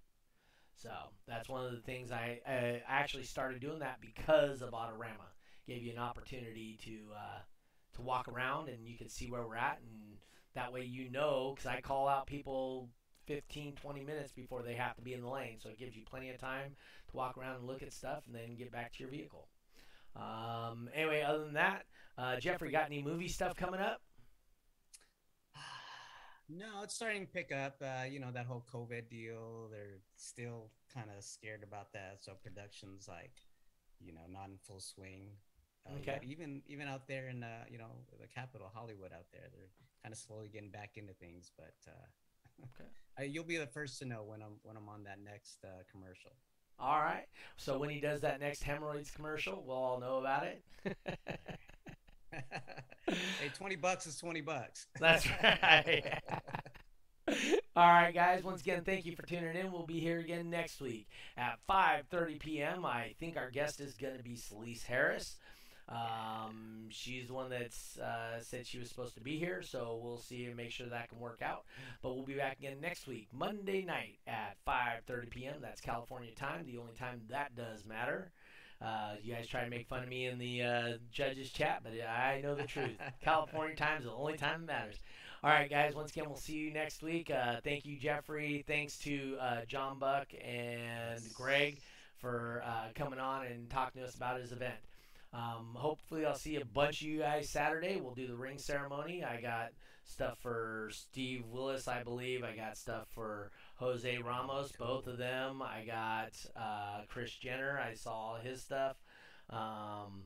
So that's one of the things I, I actually started doing that because of Autorama. Gave you an opportunity to uh, to walk around and you can see where we're at, and that way you know. Because I call out people 15, 20 minutes before they have to be in the lane, so it gives you plenty of time to walk around and look at stuff, and then get back to your vehicle. Um, anyway, other than that, uh, Jeffrey, got any movie stuff coming up? No, it's starting to pick up. Uh, you know that whole COVID deal. They're still kind of scared about that. So production's like, you know, not in full swing. Uh, Okay. but Even even out there in uh, you know the capital, Hollywood, out there, they're kind of slowly getting back into things. But uh, Okay. uh, you'll be the first to know when I'm when I'm on that next uh, commercial. All right. So when he does that next hemorrhoids commercial, we'll all know about it. hey, twenty bucks is twenty bucks. That's right. All right, guys. Once again, thank you for tuning in. We'll be here again next week at 5:30 p.m. I think our guest is going to be Celise Harris. Um, she's the one that's uh, said she was supposed to be here, so we'll see and make sure that can work out. But we'll be back again next week, Monday night at 5:30 p.m. That's California time, the only time that does matter. Uh, you guys try to make fun of me in the uh, judges chat, but I know the truth. California time is the only time that matters. All right, guys. Once again, we'll see you next week. Uh, thank you, Jeffrey. Thanks to uh, John Buck and Greg for uh, coming on and talking to us about his event. Um, hopefully, I'll see a bunch of you guys Saturday. We'll do the ring ceremony. I got stuff for Steve Willis, I believe. I got stuff for Jose Ramos, both of them. I got uh, Chris Jenner. I saw his stuff. Um,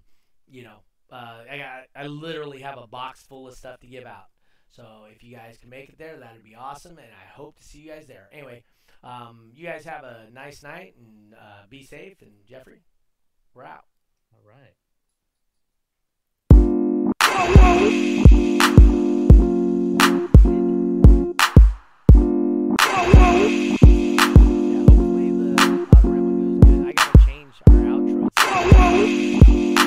you know, uh, I got. I literally have a box full of stuff to give out. So if you guys can make it there, that'd be awesome, and I hope to see you guys there. Anyway, um, you guys have a nice night and uh, be safe. And Jeffrey, we're out. All right.